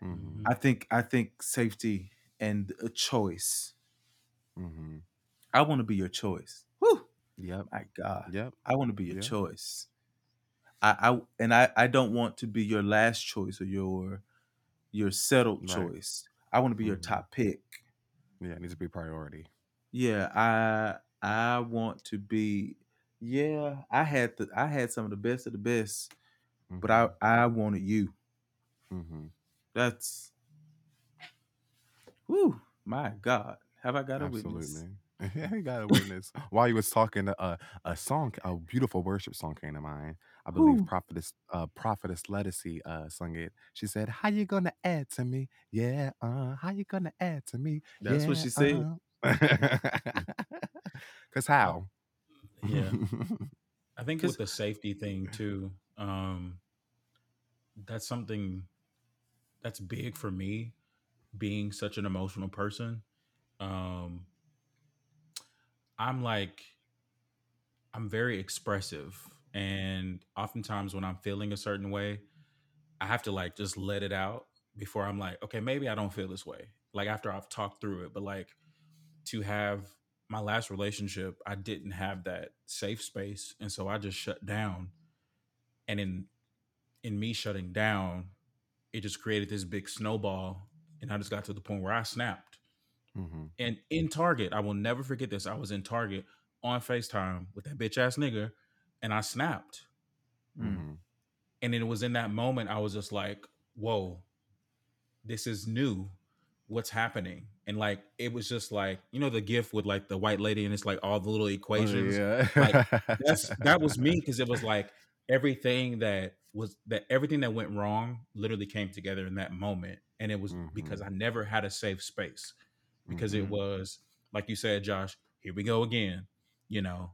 Mhm. I think I think safety and a choice. Mhm. I want to be your choice. Whew, Yep. my God. Yep. I want to be your Yeah. choice. I, I and I, I don't want to be your last choice or your your settled Right. choice. I want to be your Mhm. top pick. Yeah, it needs to be priority. Yeah, I I want to be yeah, I had the I had some of the best of the best, but I I wanted you. Mm-hmm. That's whoo, my God. Have I got a witness? Absolutely. Yeah, you got a witness. While you was talking, uh, a song, a beautiful worship song came to mind. I believe Who? prophetess, uh, prophetess Lettucey, uh, sung it. She said, "How you gonna add to me? Yeah, uh, how you gonna add to me? That's yeah, what she said. uh." Cause how? Yeah. I think with the safety thing too, um, that's something that's big for me, being such an emotional person. Um, I'm like, I'm very expressive, and oftentimes when I'm feeling a certain way, I have to like just let it out before I'm like, okay, maybe I don't feel this way. Like after I've talked through it, but like to have my last relationship, I didn't have that safe space, and so I just shut down. And in in me shutting down, it just created this big snowball, and I just got to the point where I snapped. hmm And in Target, I will never forget this. I was in Target on FaceTime with that bitch ass nigga, and I snapped. Mm. hmm And it was in that moment I was just like, whoa, this is new. What's happening? And like it was just like, you know, the gift with like the white lady and it's like all the little equations. yeah. like, That's that was me because it was like everything that was that everything that went wrong literally came together in that moment. And it was because I never had a safe space. Because it Mhm. was like you said, Josh, here we go again, you know.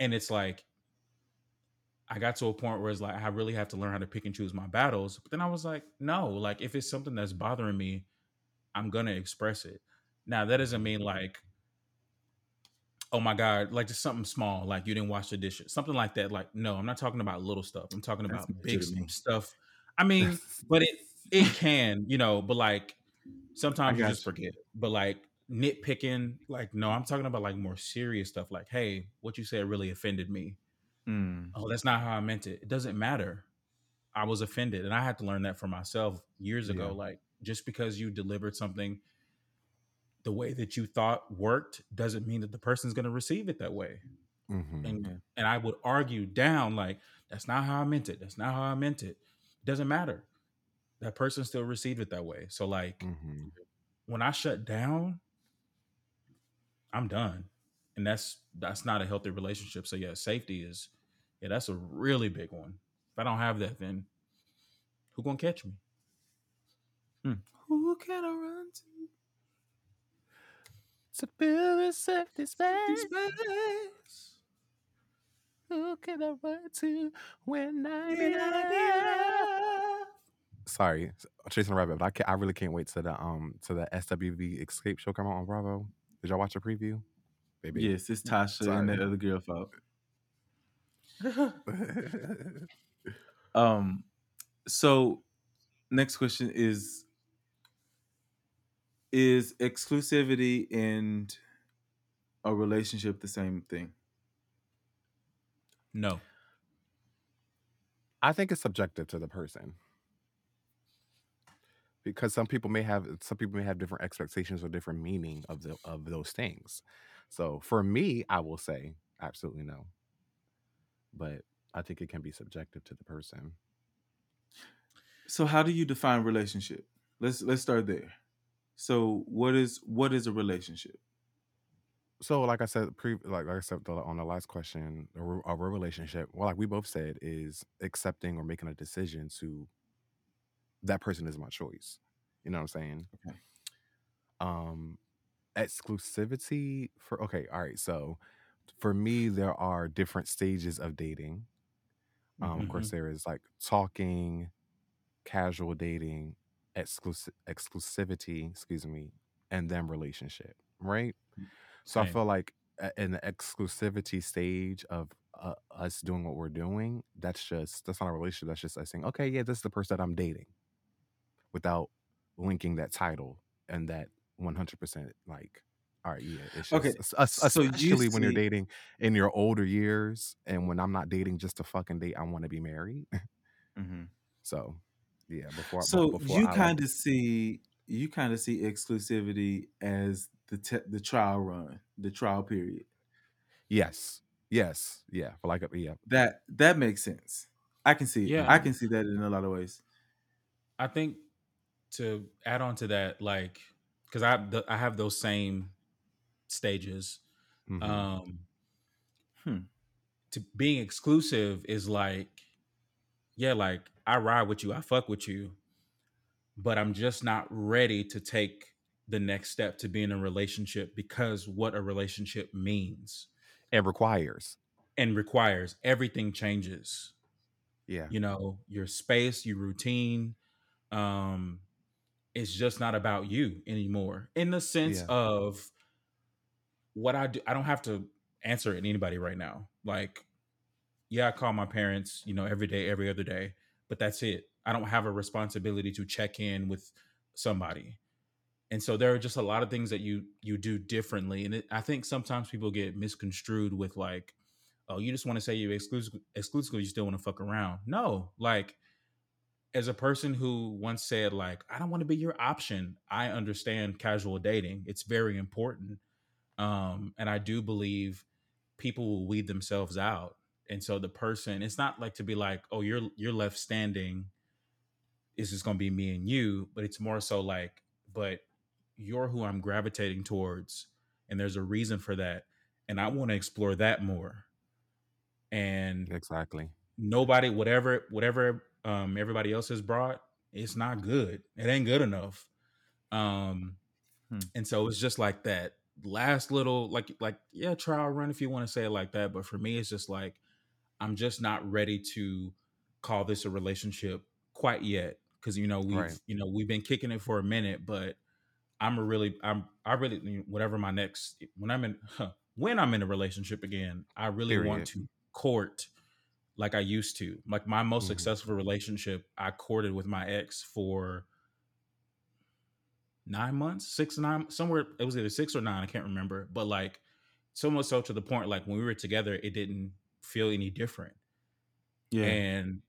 And it's like I got to a point where it's like I really have to learn how to pick and choose my battles. But then I was like, no, like if it's something that's bothering me, I'm gonna express it. Now that doesn't mean like, oh my god, like just something small, like you didn't wash the dishes, something like that. Like no, I'm not talking about little stuff. I'm talking about major big stuff. I mean, but it it can, you know, but like sometimes you just you. forget. But like nitpicking, like no, I'm talking about like more serious stuff. Like, hey, what you said really offended me Mm. oh that's not how i meant it it doesn't matter i was offended and i had to learn that for myself years ago Yeah. like just because you delivered something the way that you thought worked doesn't mean that the person's going to receive it that way Mhm. and Yeah. and i would argue down like that's not how i meant it that's not how i meant it doesn't matter that person still received it that way so like Mhm. when i shut down i'm done and that's that's not a healthy relationship so yeah safety is yeah that's a really big one if i don't have that then who gonna catch me Who can I run to? To feel a safety This space. space. Who can I run to when I When need I love? Sorry, s- chasing a rabbit, but I can I really can't wait to the um to the SWV Xscape show come out on Bravo. Did y'all watch the preview? Baby. Yes, it's Tasha Sorry. and that other girl fault. Um, so next question is Is exclusivity and a relationship the same thing? no I think it's subjective to the person. Because some people may have some people may have different expectations or different meaning of the of those things. So for me, I will say absolutely no. But I think it can be subjective to the person. So how do you define relationship? Let's let's start there. So what is what is a relationship? So, like I said, pre like, like I said the, on the last question, a, re- a relationship, well, like we both said, is accepting or making a decision to that person is my choice. You know what I'm saying? Okay. Um, exclusivity for okay, all right. So, for me, there are different stages of dating. Um, Of course, there is like talking, casual dating, exclusive exclusivity, excuse me, and then relationship, right? So I Same. feel like in the exclusivity stage of uh, us doing what we're doing, that's just that's not a relationship. That's just us saying, okay, yeah, this is the person that I'm dating. Without linking that title and that 100% like all right yeah it's Okay, es- es- so you especially when you're dating in your older years and when i'm not dating just to fucking date i want to be married Mhm. so yeah before so before you kind of see you kind of see exclusivity as the te- the trial run, the trial period. yes yes yeah for like a yeah That that makes sense. I can see it. Yeah. I can see that in a lot of ways. I think to add on to that, like, because I the, I have those same stages. mhm, Um, Hmm. to being exclusive is like, yeah, like I ride with you, I fuck with you, but I'm just not ready to take the next step to be in a relationship because what a relationship means and requires and requires everything changes. yeah You know, your space, your routine, um, it's just not about you anymore in the sense yeah of what I do. I don't have to answer it to anybody right now. Like, yeah, I call my parents, you know, every day, every other day, but that's it. I don't have a responsibility to check in with somebody. And so there are just a lot of things that you you do differently. And it, I think sometimes people get misconstrued with like, oh, you just want to say you're exclusive, exclusive, you still want to fuck around. No, like as a person who once said like i don't want to be your option i understand casual dating it's very important um and i do believe people will weed themselves out and so the person it's not like to be like oh you're you're left standing it's just going to be me and you but it's more so like but you're who i'm gravitating towards and there's a reason for that and i want to explore that more and exactly. nobody whatever whatever um everybody else has brought it's not good. It ain't good enough. Um Hmm. and so it's just like that last little like like yeah trial run if you want to say it like that but for me it's just like i'm just not ready to call this a relationship quite yet because you know we've right. you know we've been kicking it for a minute but i'm a really i'm i really whatever my next when i'm in huh, when i'm in a relationship again i really want to court like I used to. Like my most hmm successful relationship, I courted with my ex for nine months, six, nine, somewhere. It was either six or nine. I can't remember. But like so much so to the point, like when we were together, it didn't feel any different. Yeah. And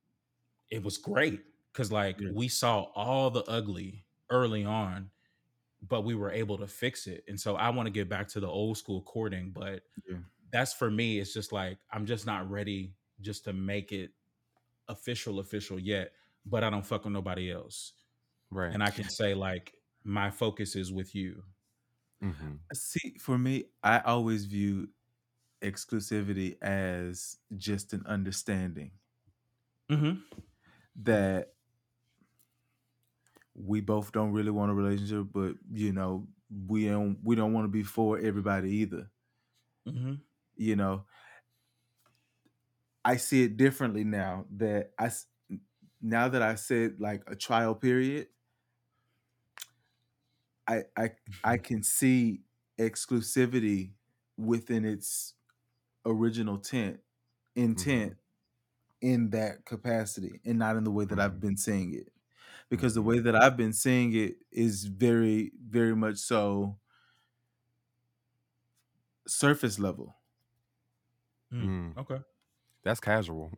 it was great because like Yeah. we saw all the ugly early on, but we were able to fix it. And so I want to get back to the old school courting, but Yeah. that's for me. It's just like I'm just not ready just to make it official, official yet. But I don't fuck with nobody else, right and I can say like my focus is with you. hmm See, for me, I always view exclusivity as just an understanding Mm-hmm. that we both don't really want a relationship, but you know, we don't we don't want to be for everybody either. Mm-hmm. You know, I see it differently now that I s- now that I said like a trial period, I I I can see exclusivity within its original tent intent in that capacity and not in the way that I've Mhm. been seeing it. Because the Mhm. way that I've been seeing it is very, very much so surface level. Mm. Okay. That's casual.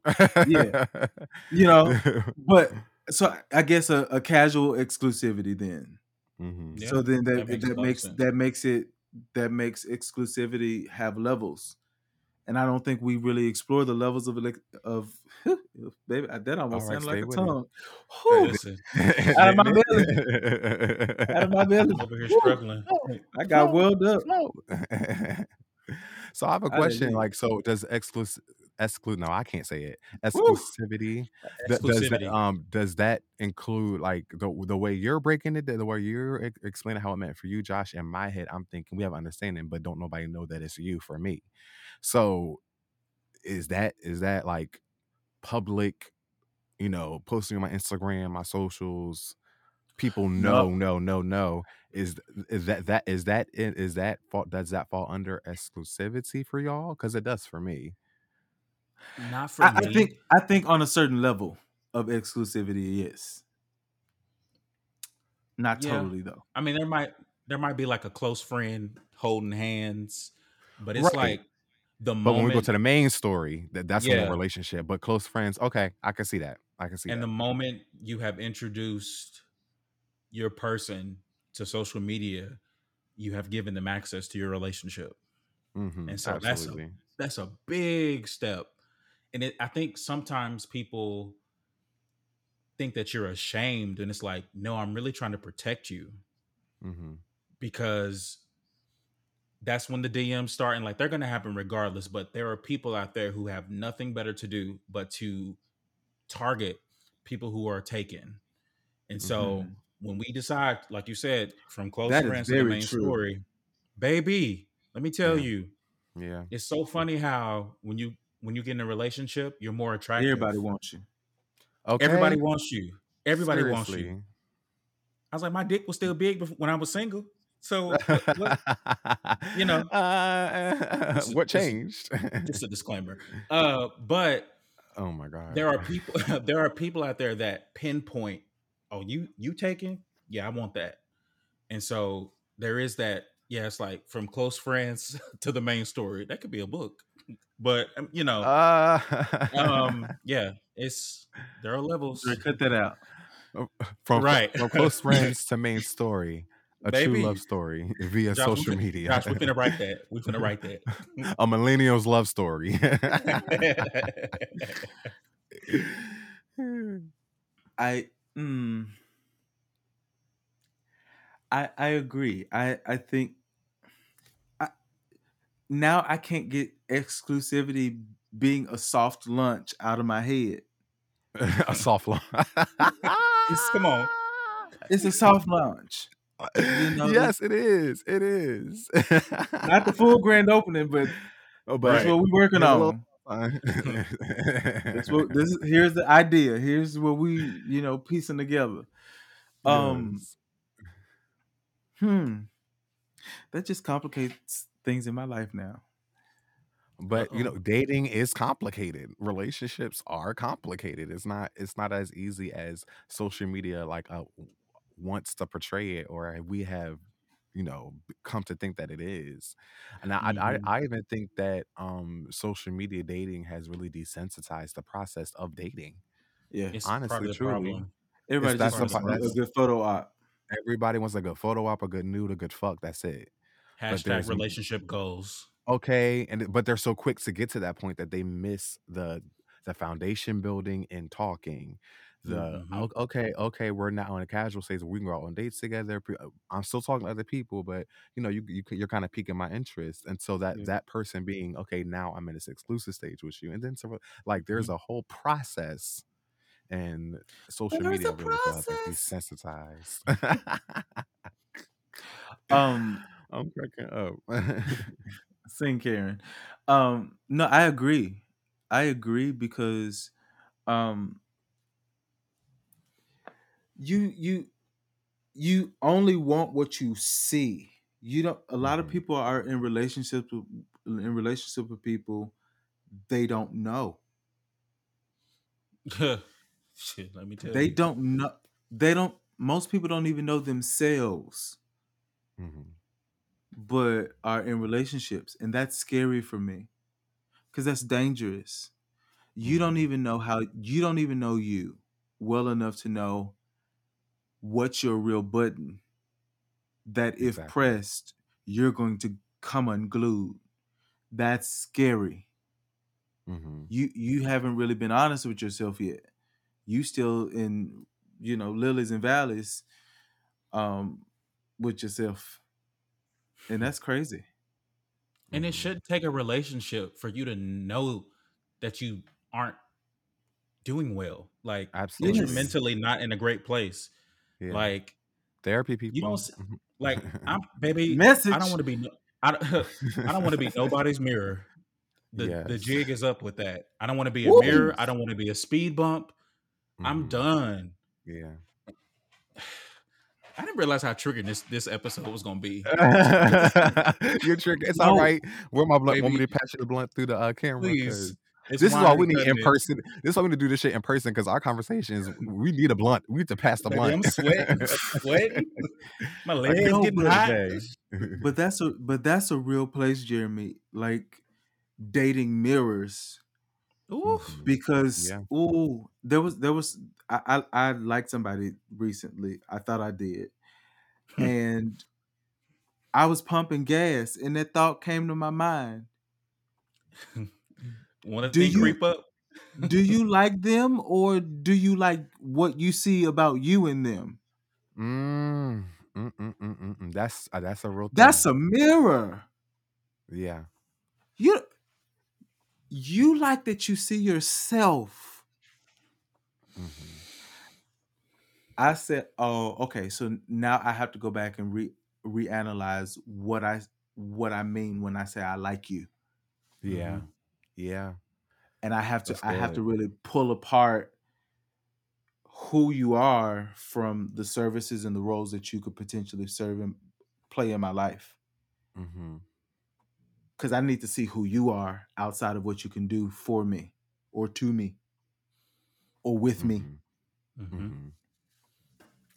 Yeah. You know, but so I- I guess a, a casual exclusivity then. Mhm. Yeah, so then that that makes that makes that makes it that makes exclusivity have levels. And I don't think we really explore the levels of elec- of baby that almost right, sounded like a with tongue. Hey, Whew, Listen, out of my didn't belly, out of my belly. I'm over here struggling. I got flow, welled up. flow. so I have a question. Like, so does exclus exclude? No, I can't say it. Exclusivity. th- does that um does that include like the the way you're breaking it, the way you're ex- explaining how it meant for you, Josh? In my head, I'm thinking we have understanding, but don't nobody know that it's you for me. So is that is that like public? You know, posting on my Instagram, my socials, people know, No, no, no, no. Is is that that is that is that fall does that fall under exclusivity for y'all? Because it does for me. Not for I, I think I think on a certain level of exclusivity, yes. Not Yeah. totally though. I mean, there might there might be like a close friend holding hands, but it's Right. like the But moment when we go to the main story, that that's in Yeah. a relationship. But close friends, okay, I can see that. I can see and that. the moment you have introduced your person to social media, you have given them access to your relationship. Mhm, and so that's a- That's a big step. And it, I think sometimes people think that you're ashamed, and it's like, no, I'm really trying to protect you hmm because that's when the DMs start and like they're gonna happen regardless. But there are people out there who have nothing better to do but to target people who are taken. And so Mhm. when we decide, like you said, from close That friends to the main true. story, baby, let me tell Yeah. you, Yeah. it's so funny how when you when you get in a relationship, you're more attractive. Everybody wants you. Okay. Everybody wants you. Everybody wants you. I was like, my dick was still big before, when I was single. So what, what- you know, Uh, this what changed? just a disclaimer. Uh, but oh my god. there are people there are people out there that pinpoint oh you you taking yeah i want that and so there is that yeah it's like from close friends to the main story that could be a book but um, you know Uh, um yeah it's there are levels cut that out. from right. from close friends to main story, a Baby. true love story via Josh, social fin- media. Josh, we're gonna write that we're gonna write that a millennial's love story. I mm, I I agree. I I think I, now I can't get exclusivity being a soft lunch out of my head. a soft launch. It's- come on. It's a soft lunch. You know, yes, it is. It is. Not the full grand opening, but Oh, but that's what we're working Get a little- on. That's what this is. Here's the idea. Here's what we, you know, piecing together. Um, Yes. hmm. That just complicates things in my life now. But you know dating is complicated relationships are complicated it's not it's not as easy as social media like uh, wants to portray it or we have you know come to think that it is and I, Mhm. I i even think that um social media dating has really desensitized the process of dating Yeah. it's Honestly, of the truly. Everybody just wants a, a good photo op. everybody wants a good photo op a good nude a good fuck that's it hashtag there's- relationship goals okay and but they're so quick to get to that point that they miss the the foundation building and talking. The Mhm. o- okay okay we're not on a casual stage we can go out on dates together uh, i'm still talking to other people but you know you, you you're kind of piquing my interest. And so that Yeah. that person being okay now i'm in this exclusive stage with you. And then so like there's a whole process and social There's media a really feel like they're desensitized. Um, i'm cracking up sing Karen. Um, no, I agree. I agree because um you you you only want what you see. You don't a lot of Mhm. people are in relationships with in relationship with people they don't know. shit let me tell They you don't know they don't most people don't even know themselves. Mhm. But are in relationships and that's scary for me because that's dangerous you don't Mhm. even know how you don't even know you well enough to know what's your real button that if Exactly. pressed you're going to come unglued that's scary Mhm. you you haven't really been honest with yourself yet you still in you know lilies and valleys um with yourself and that's crazy And it Mhm. should take a relationship for you to know that you aren't doing well. Like Absolutely. you're mentally not in a great place. Yeah. Like therapy people. you don't Mhm. like I'm baby. message I don't want to be no, I don't, I don't want to be nobody's mirror. The the jig is up with that. I don't want to be a Woo! mirror. I don't want to be a speed bump. I'm Mhm. done. Yeah. I didn't realize how triggering this this episode was gonna be. You're tricky. It's No. all right. Where my blunt? Want me Baby. to pass you the blunt through the uh, camera? Please. This is why we need in it. person. This is why we need to do this shit in person because our conversations. We need a blunt. We need to pass the Baby, blunt. I'm sweating. I'm sweating. My Like, legs no, getting but- hot. But that's a but that's a real place, Jeremy. Like dating mirrors. Ooh. Mhm. because Yeah. ooh, there was there was I, I I liked somebody recently. I thought I did, Hmm. and I was pumping gas, and that thought came to my mind: Want to Do think you- creep up? Do you like them, or do you like what you see about you in them? Mm, mm, mm, mm. That's uh, that's a real. Thing. That's a mirror. yeah. You you like that you see yourself. Mhm. I said, "Oh, okay. So now I have to go back and re reanalyze what I what I mean when I say I like you." Yeah. Mhm. Yeah. and I have to That's I have to really pull apart who you are from the services and the roles that you could potentially serve and play in my life Mm-hmm. because I need to see who you are outside of what you can do for me or to me or with me.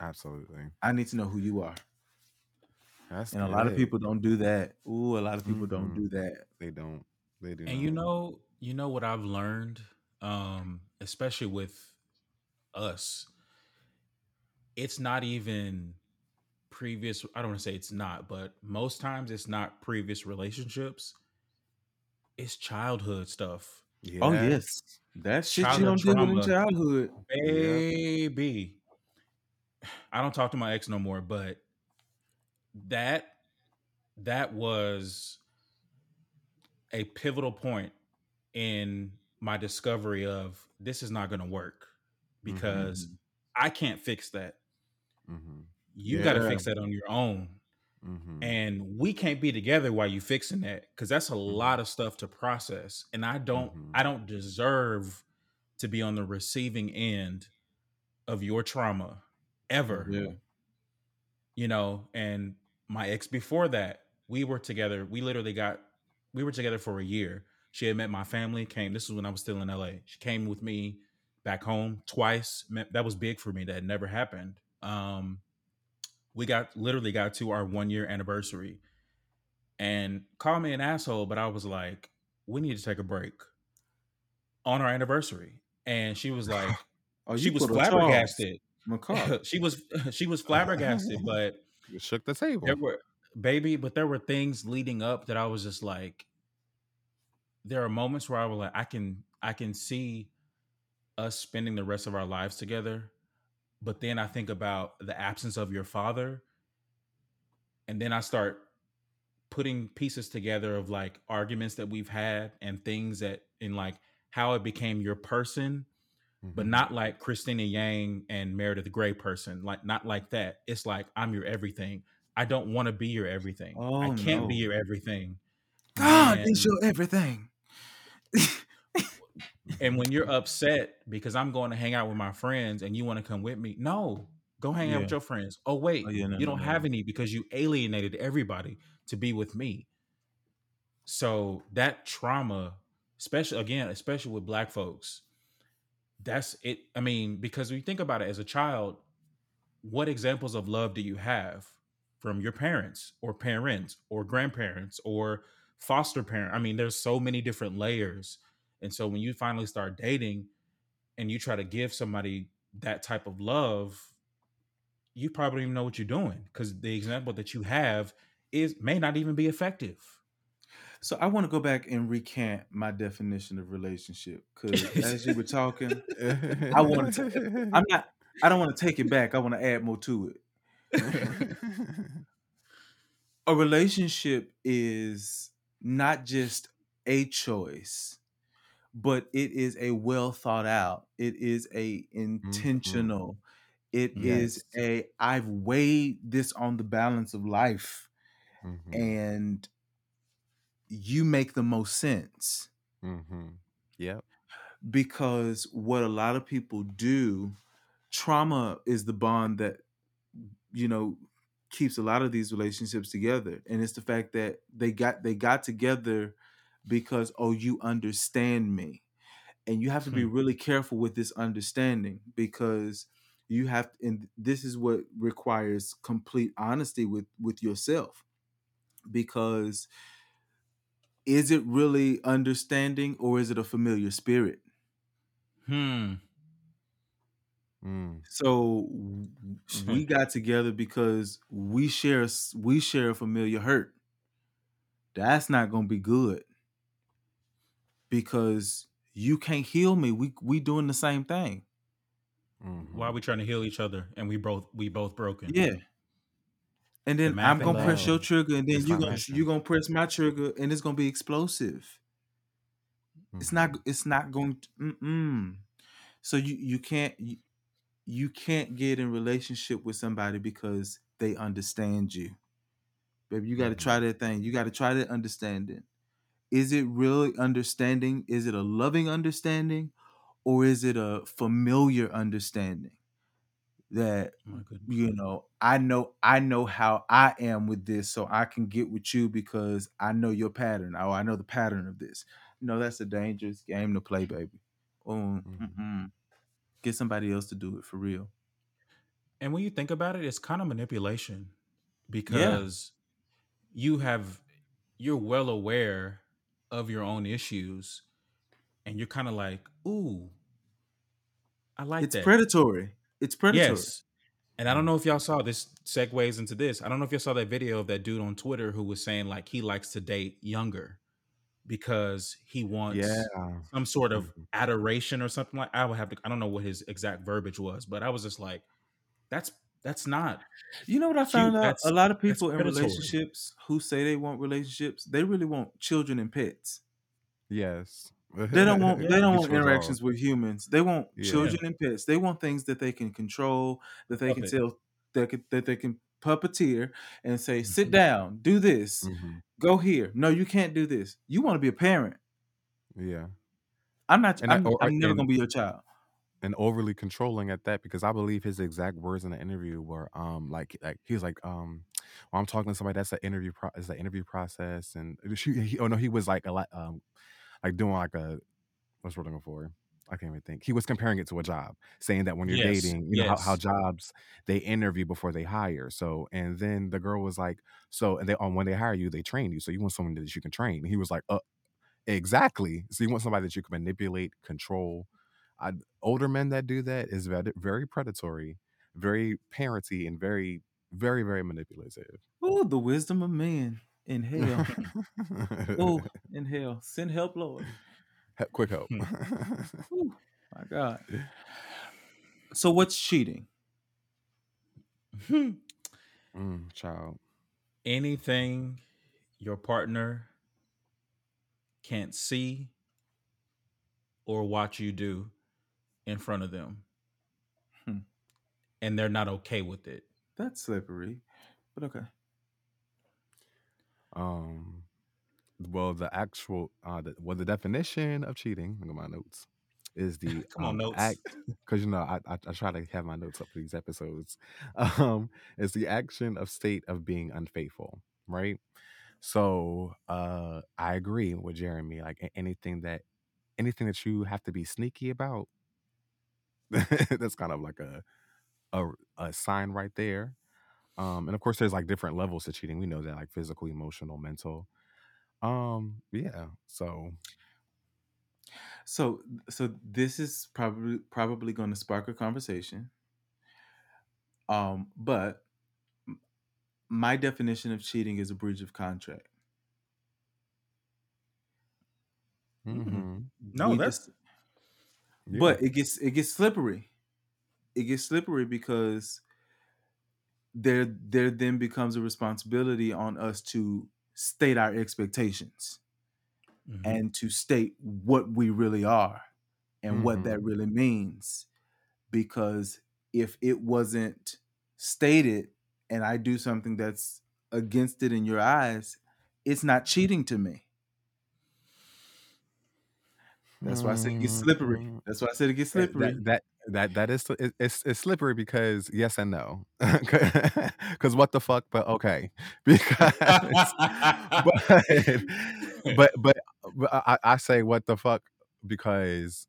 Absolutely. I need to know who you are. That's And a lot of people don't do that. Ooh, a lot of people don't Mhm. do that. They don't. They do. And you know, you know what I've learned, um, especially with us. It's not even previous. I don't want to say it's not, but most times it's not previous relationships. It's childhood stuff, Oh yes. That shit you Childhood don't deal with in childhood. baby. I don't talk to my ex no more, but that that was a pivotal point in my discovery of this is not going to work because I can't fix that. Mm-hmm. You got to fix that on your own. Mm-hmm. And we can't be together while you fixing that cuz that's a lot of stuff to process and I don't Mhm. I don't deserve to be on the receiving end of your trauma ever. Yeah. You know, and my ex before that, we were together. We literally got we were together for a year. She had met my family, came this was when I was still in LA. She came with me back home twice. That was big for me. That had never happened. Um we got literally got to our one year anniversary and call me an asshole, but I was like, we need to take a break on our anniversary. And she was like, Oh, she was pulled a Charles flabbergasted. McCall. she was she was flabbergasted, but You shook the table. there were baby, but there were things leading up that I was just like, there are moments where I was like, I can I can see us spending the rest of our lives together, but then I think about the absence of your father, and then I start putting pieces together of like arguments that we've had and things that in like how it became your person but Mhm. not like Cristina Yang and Meredith Grey person. Like not like that. It's like I'm your everything. I don't want to be your everything. I Oh, can't be your everything. God And- is your everything. And when you're upset because I'm going to hang out with my friends and you want to come with me, no, go hang out with your friends. Oh wait, Oh, yeah, no, you don't no, have no. any because you alienated everybody to be with me. So that trauma, especially again, especially with black folks, that's it. I mean, because when you think about it as a child, what examples of love do you have from your parents or parents or grandparents or foster parent? I mean, there's so many different layers. And so when you finally start dating and you try to give somebody that type of love, you probably don't even know what you're doing because the example that you have is may not even be effective. So I want to go back and recant my definition of relationship because as you were talking, I want to- I'm not. I don't want to take it back. I want to add more to it. A relationship is not just a choice, but it is a well thought out. It is a intentional. It is Yes. a I've weighed this on the balance of life, Mhm. and you make the most sense. Mm-hmm. Yep. because what a lot of people do trauma is the bond that you know keeps a lot of these relationships together and it's the fact that they got they got together because oh you understand me and you have to be Hmm. really careful with this understanding because you have and this is what requires complete honesty with with yourself because is it really understanding or is it a familiar spirit Hmm. Mm. so we got together because we share we share a familiar hurt that's not going to be good because you can't heal me we we doing the same thing mhm. Why are we trying to heal each other and we both we both broken? yeah and then math i'm gonna press your trigger and then It's you gonna you gonna press my trigger and it's gonna be explosive. It's not Mhm. it's not going to so you you can't you, you can't get in relationship with somebody because they understand you. Baby you got to Mhm. try that thing. You got to try that understanding. Is it really understanding? Is it a loving understanding or is it a familiar understanding that Oh you know i know i know how i am with this so i can get with you because i know your pattern. Or i know the pattern of this. No that's a dangerous game to play baby. Oh Mhm. mm-mm. get somebody else to do it for real. And when you think about it, it's kind of manipulation because you have you're well aware of your own issues and you're kind of like, "Ooh, I like it's that." predatory it's predatory Yes. And I don't know if y'all saw this segues into this. I don't know if y'all saw that video of that dude on Twitter who was saying like he likes to date younger because he wants Yeah. some sort of Mhm. adoration or something like I would have to I don't know what his exact verbiage was, but I was just like that's that's not you know what i cute. found out That's a lot of people in relationships who say they want relationships they really want children and pets Yes. They don't want they don't want interactions with humans. They want Yeah. children and pets. They want things that they can control, that they can tell that can, that they can puppeteer and say, "Sit Mhm. down, do this, Mhm. go here." No, you can't do this. You want to be a parent. Yeah. I'm not. And I'm, I'm never and- gonna be your child. and overly controlling at that because I believe his exact words in the interview were um like like he was like um well, I'm talking to somebody that's an interview pro- is the interview process and she, he, oh no he was like a lot um like doing like a what's what I'm looking for? I can't even think. He was comparing it to a job saying that when you're Yes, dating you know how, how jobs they interview before they hire. So and then the girl was like so and they on when they hire you they train you. So you want someone that you can train. And he was like uh exactly. So you want somebody that you can manipulate control. I, older men that do that is very, very predatory, very parenty, and very, very, very manipulative. Oh, the wisdom of men in hell. oh, in hell. Send help, Lord. He- Quick help. Ooh, my God. So what's cheating? mm, child. Anything your partner can't see or watch you do in front of them. Hmm. And they're not okay with it. That's slippery, but okay. Um, well, the actual, uh, the, well, the definition of cheating. Look at my notes. Is the Come on, um, notes. act because you know I, I I try to have my notes up for these episodes. Um, it's the action of state of being unfaithful, right? So uh, I agree with Jeremy. Like anything that anything that you have to be sneaky about, that's kind of like a a, a sign right there. Um, and of course, there's like different levels to cheating. We know that, like physical, emotional, mental. Um, yeah. So So so this is probably probably going to spark a conversation. Um, but my definition of cheating is a breach of contract. Mm-hmm. No, We that's just- Yeah. but it gets it gets slippery. It gets slippery because there there then becomes a responsibility on us to state our expectations Mhm. and to state what we really are and what that Mhm. really means because if it wasn't stated and I do something that's against it in your eyes, it's not cheating to me. That's why I said it gets slippery. Mhm. That's why I said it gets slippery. That that that that is it, it's it's slippery because yes and no. Because what the fuck? But okay. Because but but but, but I, I say what the fuck because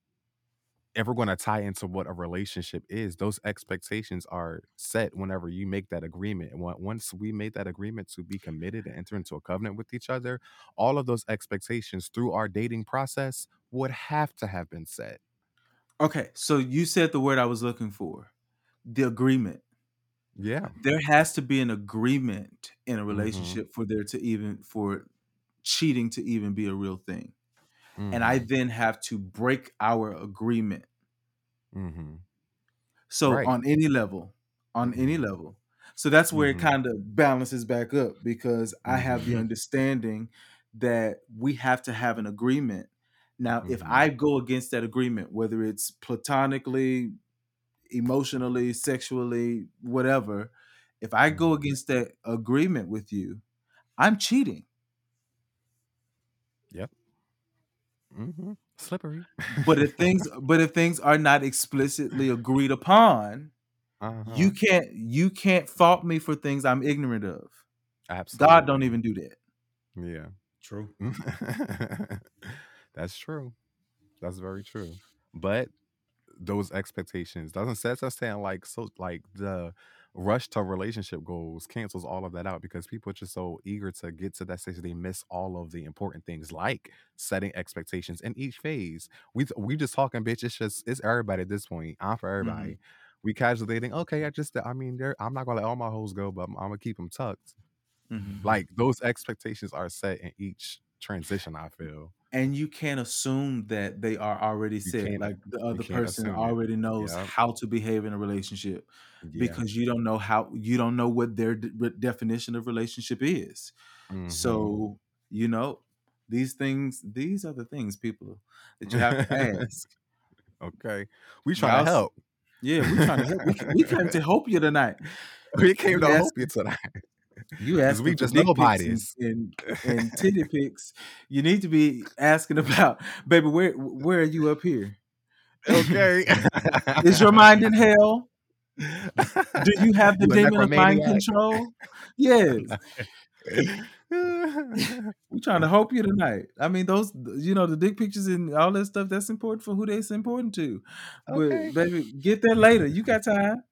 if we're going to tie into what a relationship is, those expectations are set whenever you make that agreement. And once we made that agreement to be committed and enter into a covenant with each other, all of those expectations through our dating process would have to have been set. Okay, so you said the word I was looking for, the agreement. Yeah. There has to be an agreement in a Mm-hmm. relationship for there to even for cheating to even be a real thing. And I Mhm. then have to break our agreement. Mhm. So Right. on any level, on any Mhm. level. So that's where it kind of balances back up because I have the understanding that we have to have an agreement. Now, if Mhm. I go against that agreement, whether it's platonically, emotionally, sexually, whatever, if I go Mhm. against that agreement with you, I'm cheating. Yep. hmm Slippery. But if things but if things are not explicitly agreed upon, uh-huh. you can't you can't fault me for things I'm ignorant of. absolutely God don't even do that. Yeah. True. That's true. That's very true. But those expectations doesn't set us saying like so like the rush to relationship goals cancels all of that out because people are just so eager to get to that stage they miss all of the important things like setting expectations in each phase. We we just talking bitch. It's just it's everybody at this point. I'm for everybody. We casually dating. Okay, I just I mean, there I'm not gonna let all my hoes go, but I'm, I'm gonna keep them tucked. Mhm. Like those expectations are set in each transition. I feel. And you can't assume that they are already set. Like the other person assume it. already knows how to behave in a relationship Yeah. because you don't know how you don't know what their de- definition of relationship is. Mhm. So, you know, these things, these are the things, people, that you have to ask. okay, we trying to help. Yeah, we trying to help. We, we came to help you tonight. We came to help ask- you tonight. You asking we just pics nobodies. and, and, and titty pics. You need to be asking about, baby, where where are you up here? Okay. Is your mind in hell? Do you have the You demon of mind control? Yes. We're trying to help you tonight. I mean, those you know the dick pictures and all that stuff. That's important for who that's important to. But baby, get that later. You got time.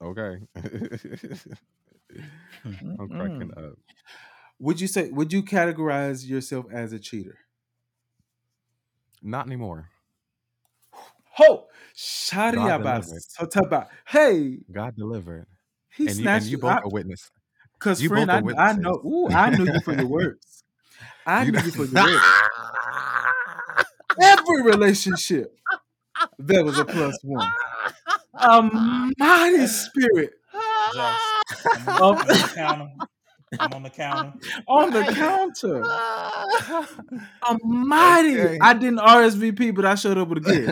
okay. I'm cracking up. Would you say? Would you categorize yourself as a cheater? Not anymore. Ho, God delivered. Shariaba Hey, God delivered. he and you and you you. both I, are witness. Cause you friend, both I, are I know. Ooh, I knew you for your words. I You knew know- you for your words. Every relationship, there was a plus one. A mighty spirit Josh, I'm on, I'm on the counter. I'm on the counter. on the counter. A mighty. Okay. I didn't RSVP, but I showed up with a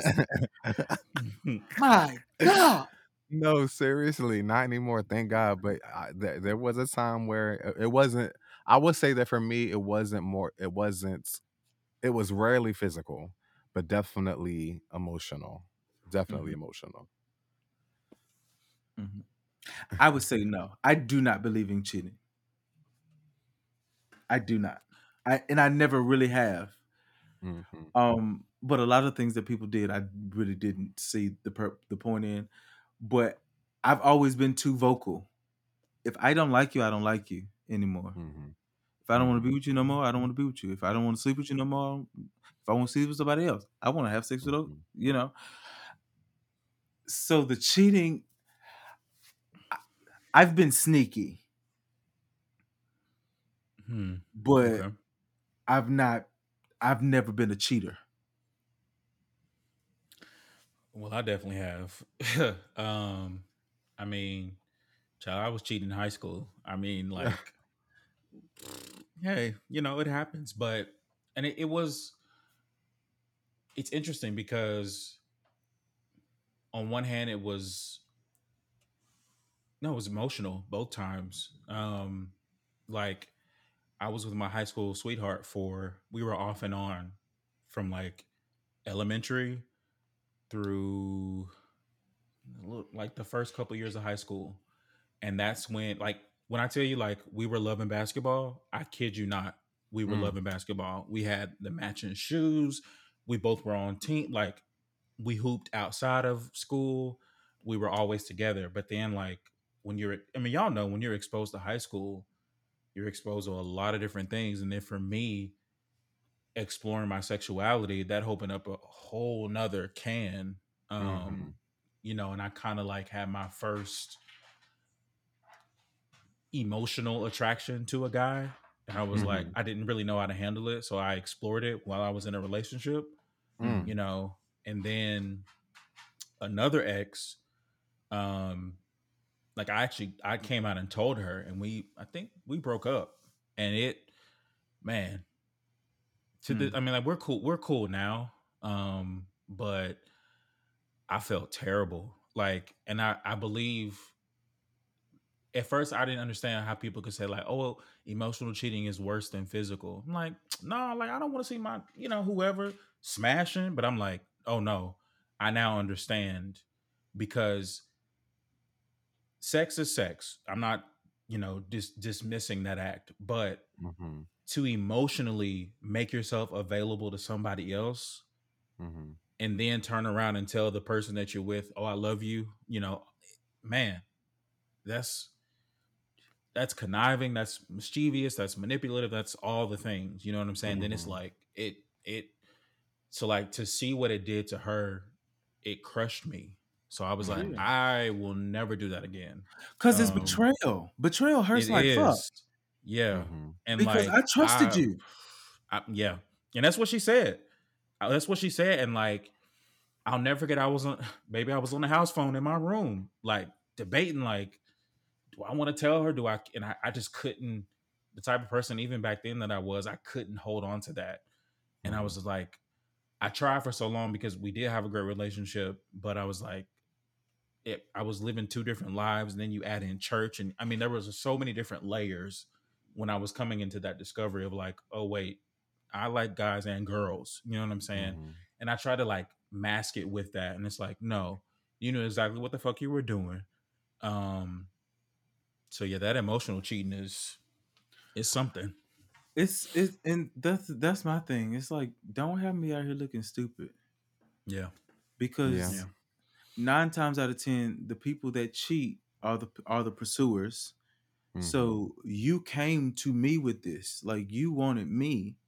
gift. My God. no, seriously, not anymore. Thank God. But I, there, there was a time where it- it wasn't. I would say that for me, it wasn't more. It wasn't. It was rarely physical, but definitely emotional. Definitely mm-hmm. emotional. Mm-hmm. I would say no. I do not believe in cheating. I do not. I and I never really have. hmm Um, but a lot of things that people did, I really didn't see the per- the point in. But I've always been too vocal. If I don't like you, I don't like you anymore. hmm If I don't want to be with you no more, I don't want to be with you. If I don't want to sleep with you no more, if I want to sleep with somebody else, I want to have sex with Mhm. you know. So the cheating, I've been sneaky, Hmm. but Okay. I've not. I've never been a cheater. Well, I definitely have. um, I mean, child, I was cheating in high school. I mean, like, hey, you know, it happens, but and it, it was. It's interesting because, on one hand, it was. No, it was emotional both times. Um, like, I was with my high school sweetheart for we were off and on, from like elementary through like the first couple years of high school and that's when like when i tell you like we were loving basketball i kid you not we were Mm. loving basketball we had the matching shoes we both were on team like we hooped outside of school. We were always together. But then, like, when you're, I mean, y'all know when you're exposed to high school, you're exposed to a lot of different things. And then for me, exploring my sexuality, that opened up a whole nother can. Um, Mhm. you know, and I kind of like had my first emotional attraction to a guy. And I was like, Mhm. I didn't really know how to handle it. So I explored it while I was in a relationship, Mm. you know, and then another ex, um, like I actually I came out and told her and we I think we broke up. And it man, to the I mean like we're cool we're cool now. Um, but I felt terrible. Like, and I, I believe at first I didn't understand how people could say like, oh, emotional cheating is worse than physical. I'm like, no, like I don't want to see my, you know, whoever smashing, but I'm like, oh no, I now understand because sex is sex. I'm not, you know, dis- dismissing that act, but Mhm. to emotionally make yourself available to somebody else Mhm. and then turn around and tell the person that you're with, "Oh, I love you," you know, man, that's that's conniving, that's mischievous, that's manipulative, that's all the things. You know what I'm saying? Then it's Mhm. like it it so like to see what it did to her, it crushed me. So I was like, Yeah. I will never do that again. Cause it's Um, betrayal. Betrayal hurts like fuck. is. Yeah. Mhm. And Because like I trusted I- you. I, yeah, and that's what she said. Uh, That's what she said, and like, I'll never forget. I was on, maybe I was on the house phone in my room, like debating, like, do I want to tell her? Do I? And I, I just couldn't. The type of person, even back then that I was, I couldn't hold on to that, and I was like, I tried for so long because we did have a great relationship, but I was like, it, I was living two different lives, and then you add in church, and I mean, there was so many different layers when I was coming into that discovery of like, oh wait, I like guys and girls. You know what I'm saying? Mhm. And I try to like mask it with that, and it's like, no, you knew exactly what the fuck you were doing. Um. So yeah, that emotional cheating is is something. It's it's and that's that's my thing. It's like don't have me out here looking stupid Yeah. because Yeah. Nine times out of ten, the people that cheat are the are the pursuers. Mhm. So you came to me with this, like you wanted me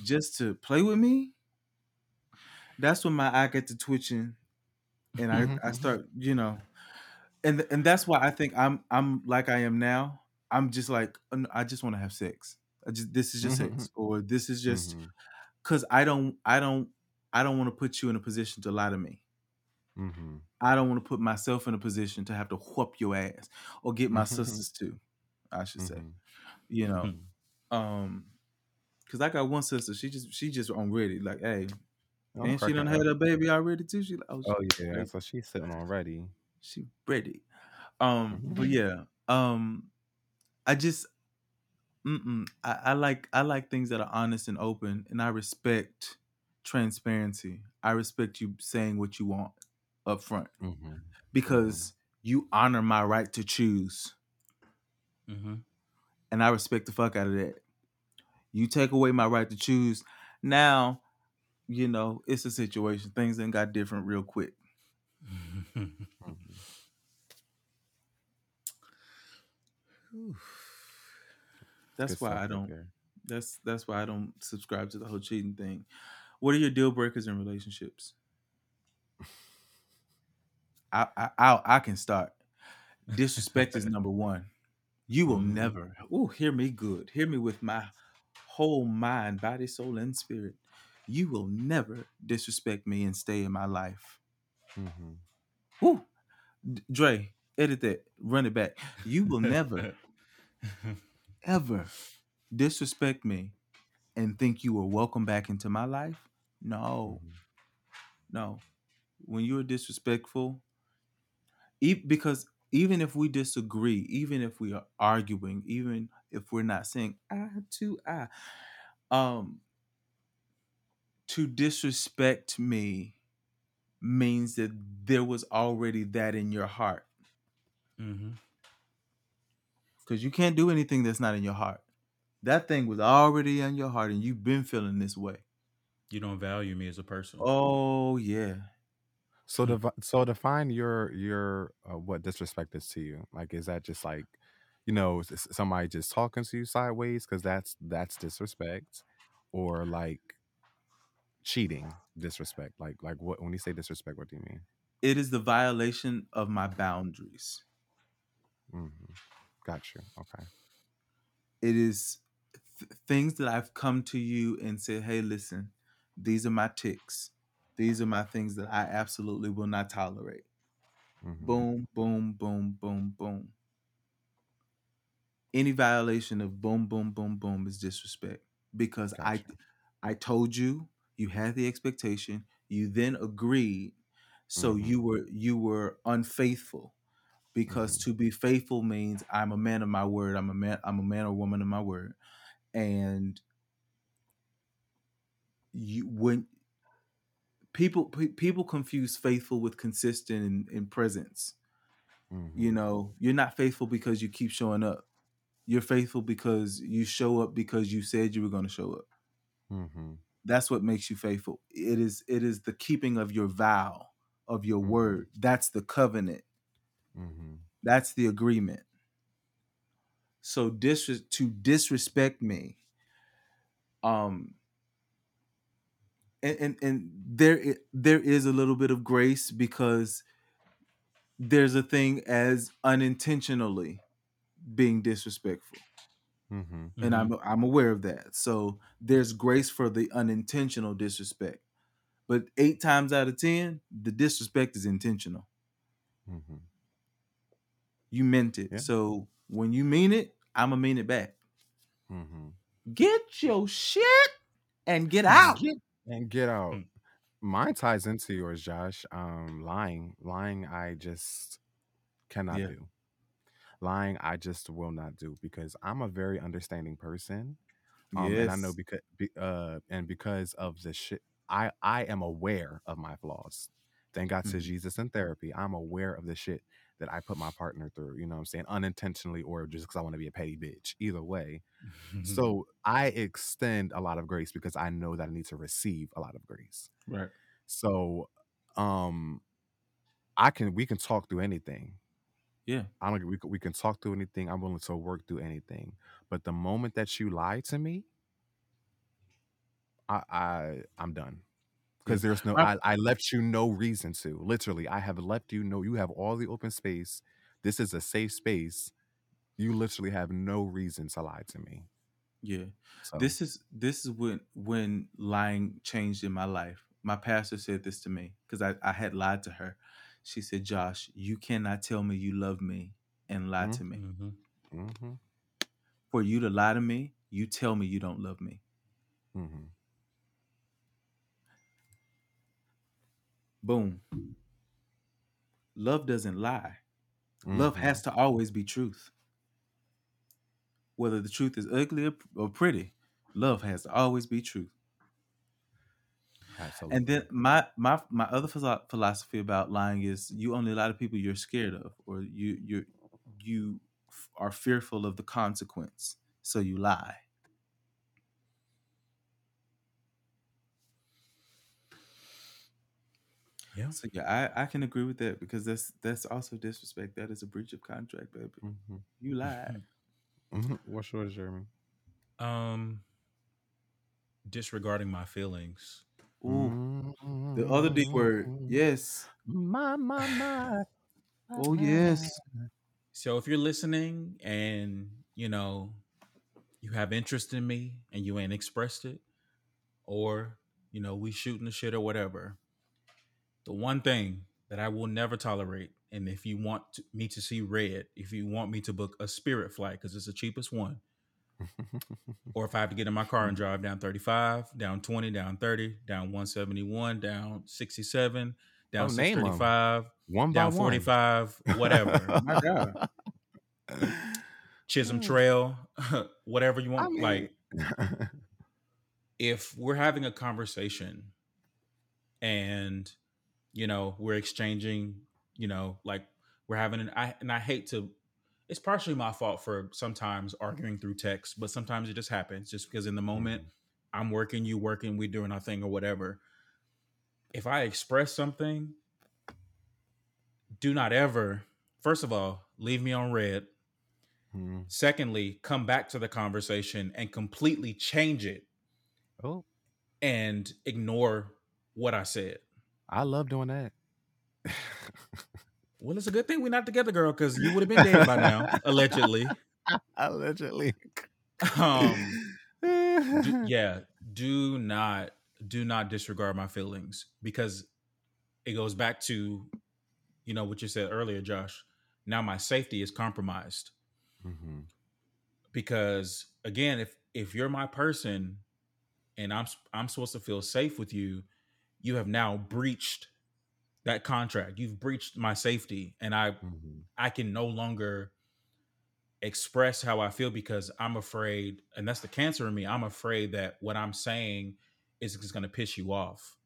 just to play with me. That's when my eye get to twitching, and I I start, you know, and and that's why I think I'm I'm like I am now. I'm just like "Uh, I just want to have sex. I just this is just sex, or this is just because I don't I don't I don't want to put you in a position to lie to me. Mhm. I don't want to put myself in a position to have to whoop your ass or get my sisters to. I should say, Mhm. you know, Mhm. um, because I got one sister. She just she just on ready. Like, hey, I'm and she done had a baby already too. She like, oh, Oh yeah, ready. so she's sitting already. she ready. Um, but Mhm. yeah, um, I just, mm-mm, I, I like I like things that are honest and open, and I respect transparency. I respect you saying what you want up front Mm-hmm. because you honor my right to choose, Mm-hmm. and I respect the fuck out of that. You take away my right to choose, now, you know, it's a situation. Things then got different real quick. Mm-hmm. That's Good why I don't. there. That's that's why I don't subscribe to the whole cheating thing. What are your deal breakers in relationships? I I I, I can start. Disrespect is number one. You will Mhm. never. Ooh, hear me good. Hear me with my whole mind, body, soul, and spirit. You will never disrespect me and stay in my life. Mhm. Woo, D- Dre, edit that. Run it back. You will never ever disrespect me and think you are welcome back into my life. No, Mhm. no. When you're disrespectful, e- because even if we disagree, even if we are arguing, even if we're not saying eye to eye, um, to disrespect me means that there was already that in your heart. mm-hmm. Because you can't do anything that's not in your heart. That thing was already in your heart, and you've been feeling this way. You don't value me as a person. Oh yeah. So Hmm. devi- so define your your uh, what disrespect is to you. Like, is that just like, you know, s- s- somebody just talking to you sideways because that's that's disrespect, or like cheating disrespect. Like like what when you say disrespect, what do you mean? It is the violation of my boundaries. hmm Got you. Okay. It is th- things that I've come to you and said, "Hey, listen, these are my ticks. These are my things that I absolutely will not tolerate." hmm Boom, boom, boom, boom, boom. Any violation of boom, boom, boom, boom is disrespect because I Gotcha. I told you, you had the expectation, you then agreed, so Mhm. you were you were unfaithful because Mhm. to be faithful means I'm a man of my word. I'm a man. I'm a man or woman of my word, and you when people pe- people confuse faithful with consistent in, in presence. You Mhm. know, you're not faithful because you keep showing up. You're faithful because you show up because you said you were going to show up. Mhm. That's what makes you faithful. It is it is the keeping of your vow of your Mhm. word. That's the covenant. Mhm. That's the agreement. So dis- to disrespect me, um, and and, and there there is a little bit of grace because there's a thing as unintentionally being disrespectful, Mhm. and. I'm I'm aware of that. So there's grace for the unintentional disrespect, but eight times out of ten, the disrespect is intentional. Mhm. You meant it. Yeah. So when you mean it, I'ma mean it back. Mhm. Get your shit and get out. Get and get out. Mm. Mine ties into yours, Josh. Um, lying, lying. I just cannot Yeah. do. Lying, I just will not do because I'm a very understanding person. Um, and I know because be, uh, and because of the shit, I I am aware of my flaws. Thank God to Mhm. Jesus and therapy. I'm aware of the shit that I put my partner through. You know what I'm saying, unintentionally or just because I want to be a petty bitch. Either way, so I extend a lot of grace because I know that I need to receive a lot of grace. Right. So, um, I can we can talk through anything. Yeah. I don't we we can talk through anything. I'm willing to work through anything. But the moment that you lie to me, I I I'm done. Because there's no I, I left you no reason to. Literally, I have left you no you have all the open space. This is a safe space. You literally have no reason to lie to me. Yeah. So This is this is when when lying changed in my life. My pastor said this to me because I, I had lied to her. She said, Josh, you cannot tell me you love me and lie to me. Mhm. hmm For you to lie to me, you tell me you don't love me. hmm Boom. Love doesn't lie. Love Mhm. has to always be truth. Whether the truth is ugly or, or pretty, love has to always be truth. Absolutely. And then my my my other philosophy about lying is you only lie to people you're scared of, or you you you are fearful of the consequence, so you lie. Yeah. So yeah, I, I can agree with that because that's that's also disrespect. That is a breach of contract, baby. hmm You lied. hmm What's yours, Jeremy? Um, disregarding my feelings. Ooh, the other D word. Mm-hmm. Yes. My, my, my. Oh yes. So if you're listening and you know you have interest in me and you ain't expressed it, or you know we shooting the shit or whatever, the one thing that I will never tolerate, and if you want to, me to see red, if you want me to book a Spirit flight because it's the cheapest one, or if I have to get in my car and drive down 35, down 20, down 30, down 171, down 67, down Oh, 635, one down one. 45, whatever. My God. Chisholm mm. Trail, whatever you I want. mean, like if we're having a conversation and you know we're exchanging you know like we're having an I and I hate to it's partially my fault for sometimes arguing through text but sometimes it just happens just because in the moment I'm working, you working, we doing our thing or whatever. If I express something, do not ever, first of all, leave me on red. Mhm. Secondly, come back to the conversation and completely change it Oh, and ignore what I said. I love doing that. Well, it's a good thing we're not together, girl, because you would have been dead by now, allegedly. Allegedly. Um, do, yeah, do not do not disregard my feelings because it goes back to you know what you said earlier, Josh. Now my safety is compromised hmm because again, if if you're my person and I'm I'm supposed to feel safe with you, you have now breached that contract. You've breached my safety, and I hmm I can no longer express how I feel because I'm afraid, and that's the cancer in me. I'm afraid that what I'm saying is just going to piss you off,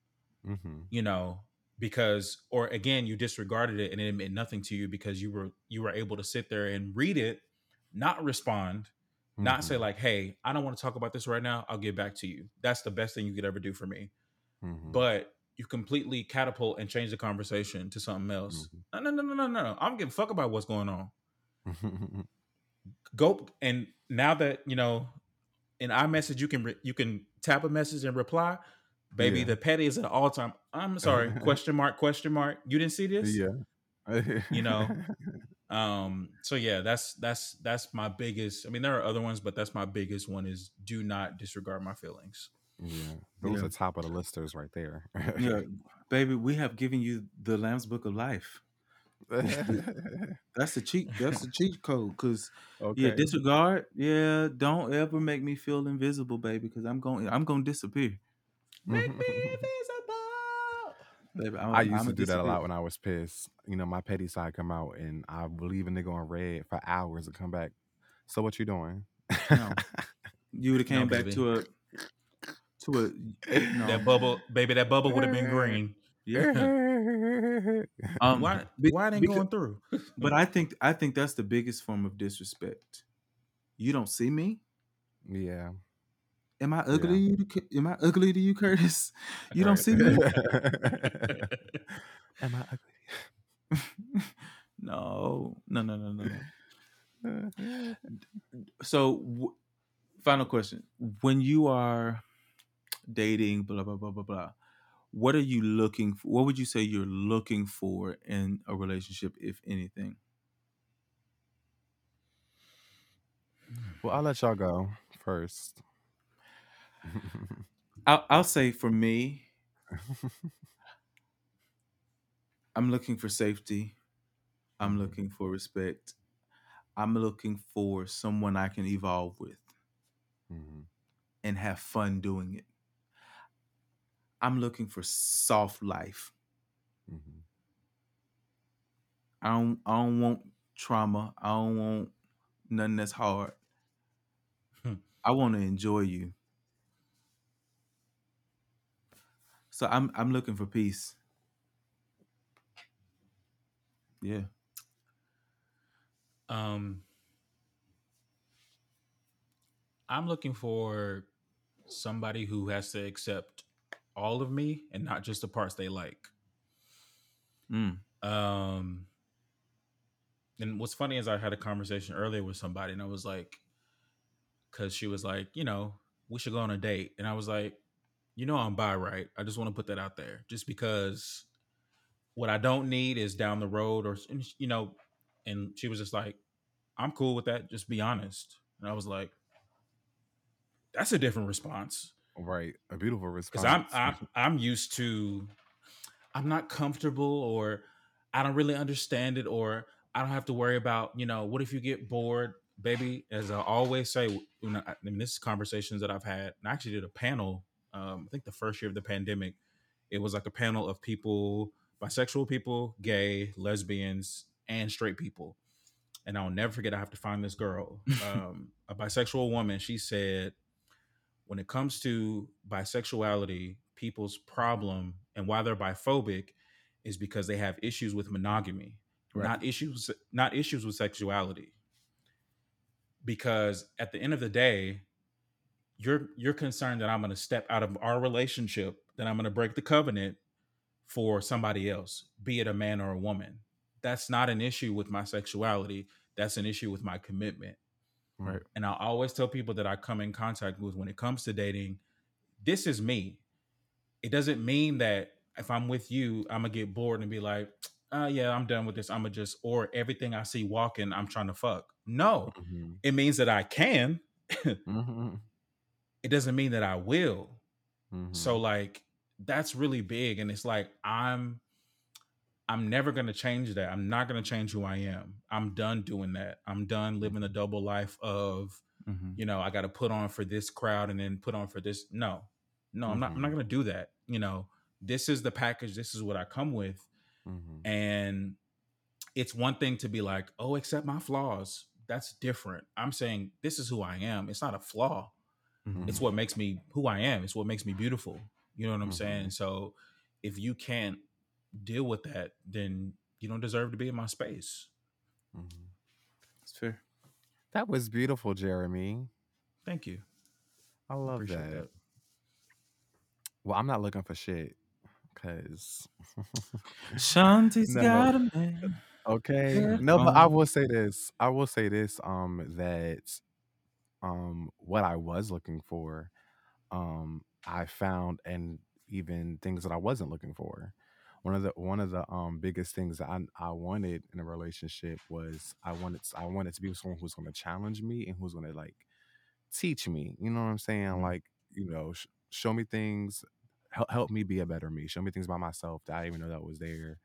hmm you know, because or again, you disregarded it and it meant nothing to you because you were you were able to sit there and read it, not respond, not say like, "Hey, I don't want to talk about this right now. I'll get back to you." That's the best thing you could ever do for me. Hmm But you completely catapult and change the conversation to something else. No, no, no, no, no, no. I'm giving a fuck about what's going on. go and now that you know in iMessage you can re- you can tap a message and reply. Baby, Yeah. the petty is at all time. I'm sorry. question mark? Question mark? You didn't see this? yeah. You know, Um. So yeah, that's that's that's my biggest. I mean, there are other ones, but that's my biggest one. Is do not disregard my feelings. Yeah. Those Yeah. are top of the listers right there. Yeah, baby, we have given you the Lamb's Book of Life. That's the cheat. That's the cheat code. Cause okay. yeah, disregard. Yeah, don't ever make me feel invisible, baby. Cause I'm going. I'm going to disappear, baby. I'm, I used I'ma to do that a disappear. lot when I was pissed. You know, my petty side come out and I would leave a nigga on red for hours and come back. So what you doing? No. You would have No, came back baby. to a to a no. That bubble, baby, that bubble would have been green. Yeah. Um, Why? be- Why it ain't because- going through? But I think I think that's the biggest form of disrespect. You don't see me. yeah. Am I ugly? to you, Cu- Am I ugly to you, Curtis? You don't see me. Am I ugly? no, no, no, no, no. So, w- final question: When you are dating, blah blah blah blah blah, what are you looking for? What would you say you're looking for in a relationship, if anything? Well, I'll let y'all go first. I'll, I'll say for me, I'm looking for safety. I'm Mhm. looking for respect. I'm looking for someone I can evolve with Mhm. and have fun doing it. I'm looking for soft life. Mhm. I don't I don't want trauma. I don't want nothing that's hard. Hmm. I want to enjoy you. So I'm I'm looking for peace. Yeah. Um, I'm looking for somebody who has to accept all of me and not just the parts they like. Mm. Um, and what's funny is I had a conversation earlier with somebody, and I was like, because she was like, you know, we should go on a date, and I was like, you know, I'm bi, right? I just want to put that out there, just because what I don't need is down the road, or you know, and she was just like, I'm cool with that. Just be honest, and I was like, that's a different response Right. A beautiful response. because I'm, I'm I'm used to I'm not comfortable or I don't really understand it or I don't have to worry about you know what if you get bored, baby. As I always say, you know, I mean, this is conversations that I've had. And I actually did a panel. Um, I think the first year of the pandemic, it was like a panel of people, bisexual people, gay, lesbians, and straight people. And I'll never forget. I have to find this girl, um, a bisexual woman. She said, when it comes to bisexuality, people's problem and why they're biphobic is because they have issues with monogamy, Right. not issues not issues with sexuality. Because at the end of the day, you're you're concerned that I'm going to step out of our relationship, that I'm going to break the covenant for somebody else, be it a man or a woman. That's not an issue with my sexuality. That's an issue with my commitment. Right. And I always tell people that I come in contact with when it comes to dating, this is me. It doesn't mean that if I'm with you, I'm gonna get bored and be like, uh, yeah, I'm done with this. I'm gonna just or everything I see walking, I'm trying to fuck. No, Mhm. it means that I can. Mhm. It doesn't mean that I will. Mhm. So like that's really big. And it's like I'm I'm never gonna change that. I'm not gonna change who I am. I'm done doing that. I'm done living a double life of Mhm. you know, I got to put on for this crowd and then put on for this. No, no, I'm not. I'm not Mhm. going to do that. You know, this is the package. This is what I come with, Mhm. and it's one thing to be like, oh, accept my flaws. That's different. I'm saying this is who I am. It's not a flaw. Mhm. It's what makes me who I am. It's what makes me beautiful. You know what I'm saying? Mhm. So if you can't deal with that, then you don't deserve to be in my space. Mhm. It's fair. That was beautiful, Jeremy. Thank you. I love Appreciate that. that. Well, I'm not looking for shit because Shanti's No. got a man. okay. Yeah. No, but I Um, will say this. I will say this. Um, that um, what I was looking for, um, I found, and even things that I wasn't looking for. One of the one of the um biggest things that I I wanted in a relationship was I wanted I wanted to be with someone who's going to challenge me and who's going to like teach me. You know what I'm saying? Mhm. Like you know, sh- show me things, help help me be a better me. Show me things about myself that I didn't even know that was there.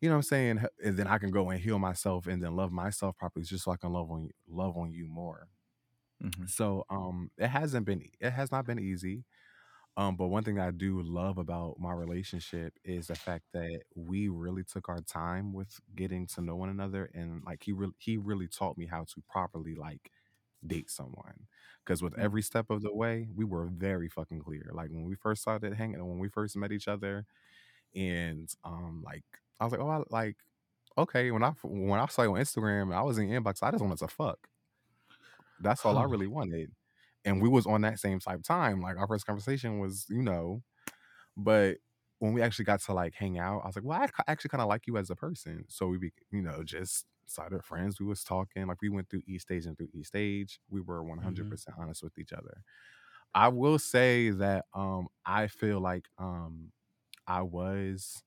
You know what I'm saying? And then I can go and heal myself and then love myself properly, just so I can love on you, love on you more. Mhm. So um, it hasn't been it has not been easy. Um, but one thing I do love about my relationship is the fact that we really took our time with getting to know one another, and like he really he really taught me how to properly like date someone. Because with Mm. every step of the way, we were very fucking clear. Like when we first started hanging, when we first met each other, and um, like I was like, oh, I like okay. When I when I saw you on Instagram, I was in your inbox. I just wanted to fuck. That's all I really wanted. And we was on that same type of time. Like our first conversation was, you know, but when we actually got to like hang out, I was like, well, I actually kind of like you as a person. So we, be, you know, just started friends. We was talking, like we went through each stage and through each stage. We were 100% honest with each other. I will say that um I feel like um I was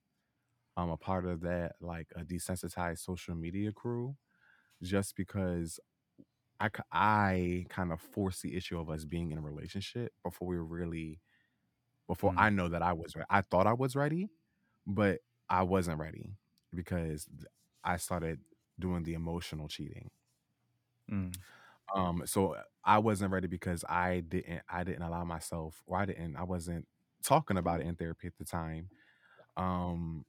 um a part of that like a desensitized social media crew just because I, I kind of forced the issue of us being in a relationship before we were really before Mm. I know that I was I thought I was ready, but I wasn't ready because I started doing the emotional cheating. Mm. Um, so I wasn't ready because I didn't I didn't allow myself or I didn't I wasn't talking about it in therapy at the time. Um,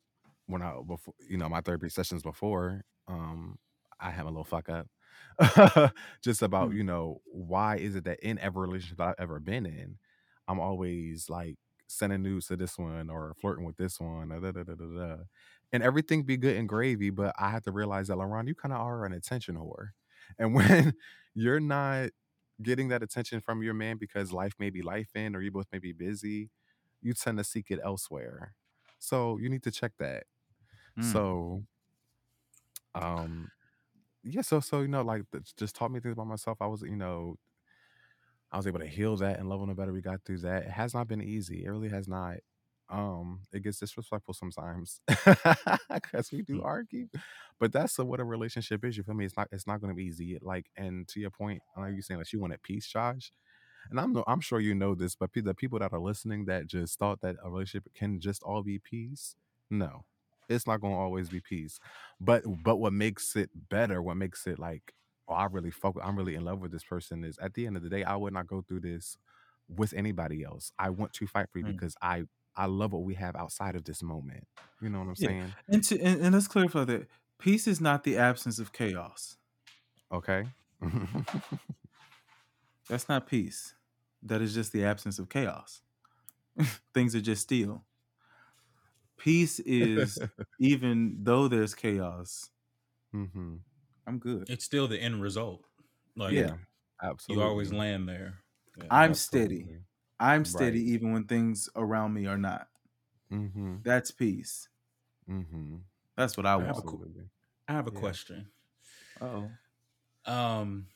when I before you know my therapy sessions before, um, I had a little fuck up. Just about Mm. you know why is it that in every relationship I've ever been in, I'm always like sending news to this one or flirting with this one, or da, da, da, da, da. and everything be good and gravy. But I have to realize that LaRon, you kind of are an attention whore, and when you're not getting that attention from your man because life may be life in or you both may be busy, you tend to seek it elsewhere. So you need to check that. Mm. So um yeah, so so you know, like just taught me things about myself. I was, you know, I was able to heal that and love on it better. We got through that. It has not been easy. It really has not. Um, it gets disrespectful sometimes because we do Mm. argue, but that's what a relationship is. You feel me? It's not. It's not going to be easy. Like, and to your point, I know you saying that you wanted peace, Josh. And I'm I'm sure you know this, but the people that are listening that just thought that a relationship can just all be peace, no, it's not going to always be peace. But but what makes it better, what makes it like, oh, I really fuck, with- I'm really in love with this person is at the end of the day, I would not go through this with anybody else. I want to fight for you Mm. because I I love what we have outside of this moment. You know what I'm Yeah. saying? And, to, and and let's clarify that peace is not the absence of chaos. Okay. That's not peace. That is just the absence of chaos. Things are just still. Peace is even though there's chaos, hmm I'm good. It's still the end result. Like Yeah, absolutely. you absolutely. always land there. Yeah. I'm steady. I'm steady Right. even when things around me are not. Mm-hmm. That's peace. Mm-hmm. That's what I I have a want. I have a Yeah. question. Oh, Um,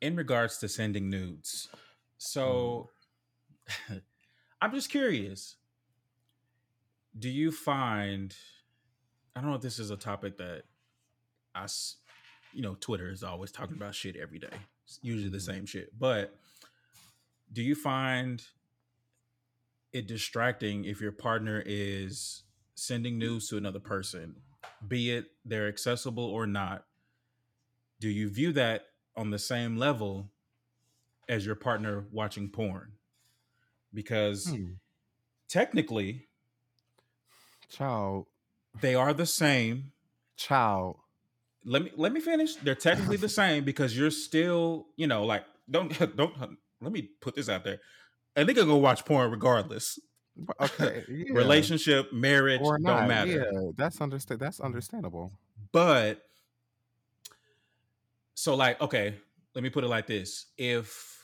in regards to sending nudes, so I'm just curious. Do you find? I don't know if this is a topic that I, you know, Twitter is always talking about shit every day. It's usually the Mhm. same shit, but do you find it distracting if your partner is sending news to another person, be it they're accessible or not? Do you view that on the same level as your partner watching porn? Because Hmm. technically, Child, they are the same. child. Let me let me finish. They're technically the same because you're still, you know, like don't don't let me put this out there. A nigga gonna watch porn regardless. Okay. Yeah. Relationship, marriage, or not. don't matter. Yeah, that's understand. That's understandable. But so like, okay, let me put it like this. If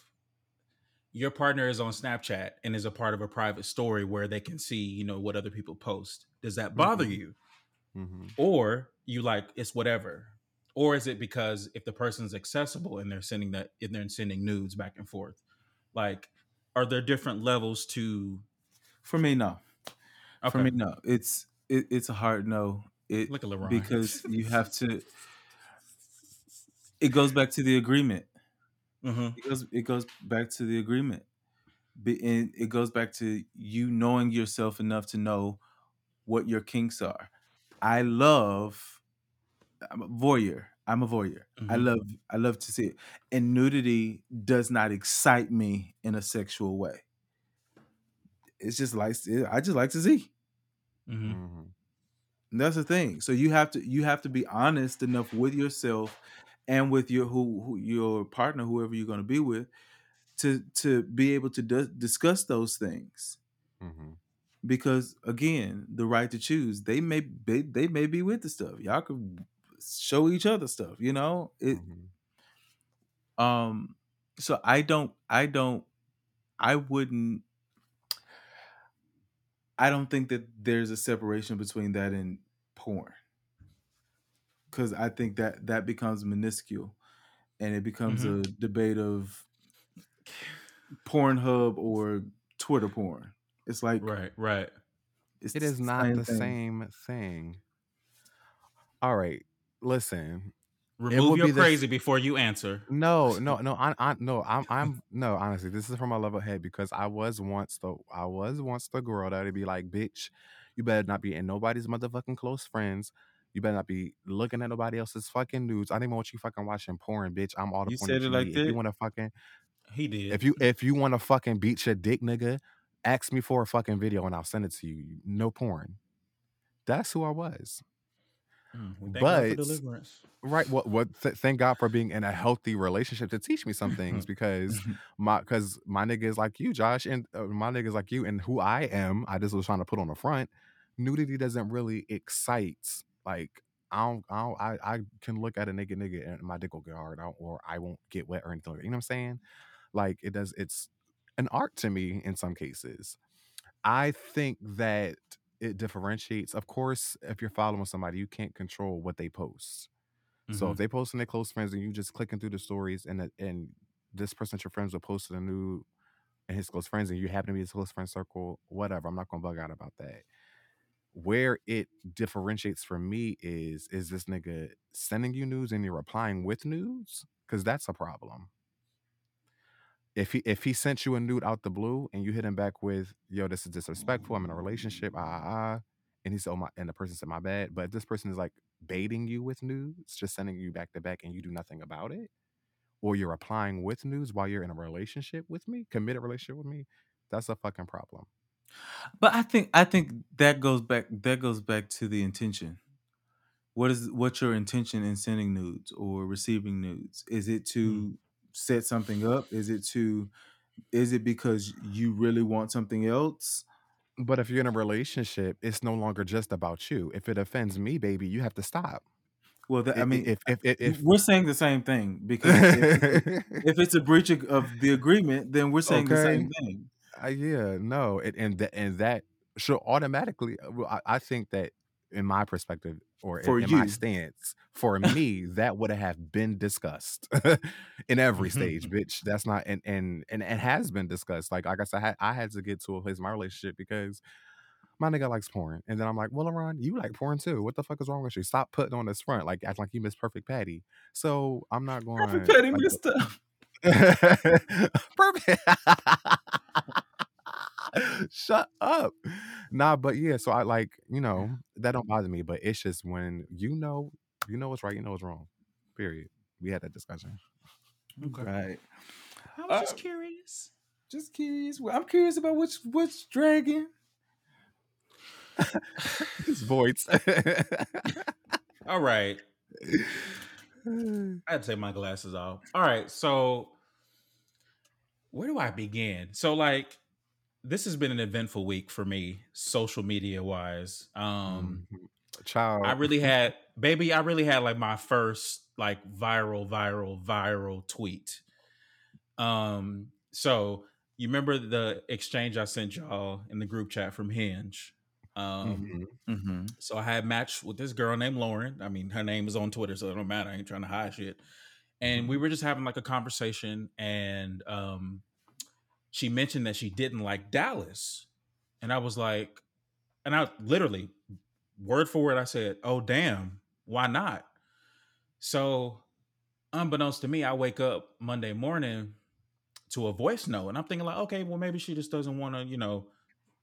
your partner is on Snapchat and is a part of a private story where they can see, you know, what other people post, does that bother Mhm. you? Mm-hmm. Or you like it's whatever? Or is it because if the person's accessible and they're sending that and they're sending nudes back and forth? Like, are there different levels to for me, no. okay. For me, no. It's it, it's a hard no. It Look at LeBron. because you have to. It goes back to the agreement. Mhm. It goes it goes back to the agreement. Be, and it goes back to you knowing yourself enough to know what your kinks are. I love I'm a voyeur. I'm a voyeur. I Mhm. love I love to see it. And nudity does not excite me in a sexual way. It's just like I just like to see. Mhm. Mm-hmm. That's the thing. So you have to you have to be honest enough with yourself and with your who, who your partner, whoever you're going to be with, to to be able to dis- discuss those things. Mm-hmm. Because again, the right to choose, they may they, they may be with the stuff. Y'all could show each other stuff. You know it. Mm-hmm. Um. So I don't. I don't. I wouldn't. I don't think that there's a separation between that and porn. Because I think that that becomes minuscule, and it becomes Mhm. a debate of Pornhub or Twitter porn. It's like Right, right. it's It the is not the thing. same thing. All right, listen. Remove your be the crazy before you answer. No, no, no. I, I, no. I'm, I'm. No, honestly, this is from my level head because I was once the, I was once the girl that'd be like, bitch, you better not be in nobody's motherfucking close friends. You better not be looking at nobody else's fucking news. I didn't even want you fucking watching porn, bitch. I'm all the You porn said it like need. If you want to fucking, He did. if you, if you want to fucking beat your dick, nigga, ask me for a fucking video and I'll send it to you. No porn. That's who I was. Mm, we thank God for but- deliverance. Right. What? What? Th- thank God for being in a healthy relationship to teach me some things because my because my nigga is like you, Josh, and uh, my is like you, and who I am. I just was trying to put on the front. Nudity doesn't really excite. Like I don't. I don't, I, I can look at a nigga nigga and my dick will get hard, or I won't get wet or anything. like that. You know what I'm saying? Like it does. It's an art to me in some cases. I think that it differentiates. Of course, if you're following somebody, you can't control what they post. So Mhm. if they post in their close friends and you just clicking through the stories and and this person that your friends will post a new and his close friends and you happen to be his close friend circle, whatever. I'm not gonna bug out about that. Where it differentiates for me is is this nigga sending you news and you're replying with nudes? Because that's a problem. If he if he sent you a nude out the blue and you hit him back with, yo, this is disrespectful, I'm in a relationship, ah ah ah, and he said, oh my and the person said my bad. But this person is like baiting you with nudes, just sending you back to back and you do nothing about it, or you're applying with news while you're in a relationship with me, committed relationship with me, that's a fucking problem. But I think I think that goes back that goes back to the intention. What is what's your intention in sending nudes or receiving nudes? Is it to mm. set something up? Is it to is it because you really want something else? But if you're in a relationship, it's no longer just about you. If it offends me, baby, you have to stop. Well, that, I mean, if if if, if we're saying the same thing because if, if it's a breach of, of the agreement, then we're saying the okay, same thing. Uh, yeah, no, and and that and that should automatically. uh, well, I, I think that in my perspective or in, For in my stance, for me, that would have been discussed in every stage, bitch. That's not and and and it has been discussed. Like like I said, I had, I had to get to a place in my relationship because my nigga likes porn. And then I'm like, well, Ron, you like porn too. What the fuck is wrong with you? Stop putting on this front like act like you miss Perfect Patty. So I'm not going Perfect Patty like missed up. Perfect. Shut up. Nah, but yeah, so I like, you know, that don't bother me, but it's just when you know, you know what's right, you know what's wrong. Period. We had that discussion. Right. I was Uh, just curious. Just curious. Well, I'm curious about which which dragon. His voice. All right. I had to take my glasses off. All right. So, where do I begin? So, like, this has been an eventful week for me, social media wise. Um, Mhm. Child. I really had, baby, I really had like my first like viral, viral, viral tweet. Um, so you remember the exchange I sent y'all in the group chat from Hinge? Um, Mhm. Mm-hmm. so I had matched with this girl named Lauren. I mean, her name is on Twitter, so it don't matter. I ain't trying to hide shit. And we were just having like a conversation, and um, she mentioned that she didn't like Dallas, and I was like, and I literally word for word, I said, "Oh damn, why not?" So, unbeknownst to me, I wake up Monday morning to a voice note, and I'm thinking like, okay, well maybe she just doesn't want to, you know,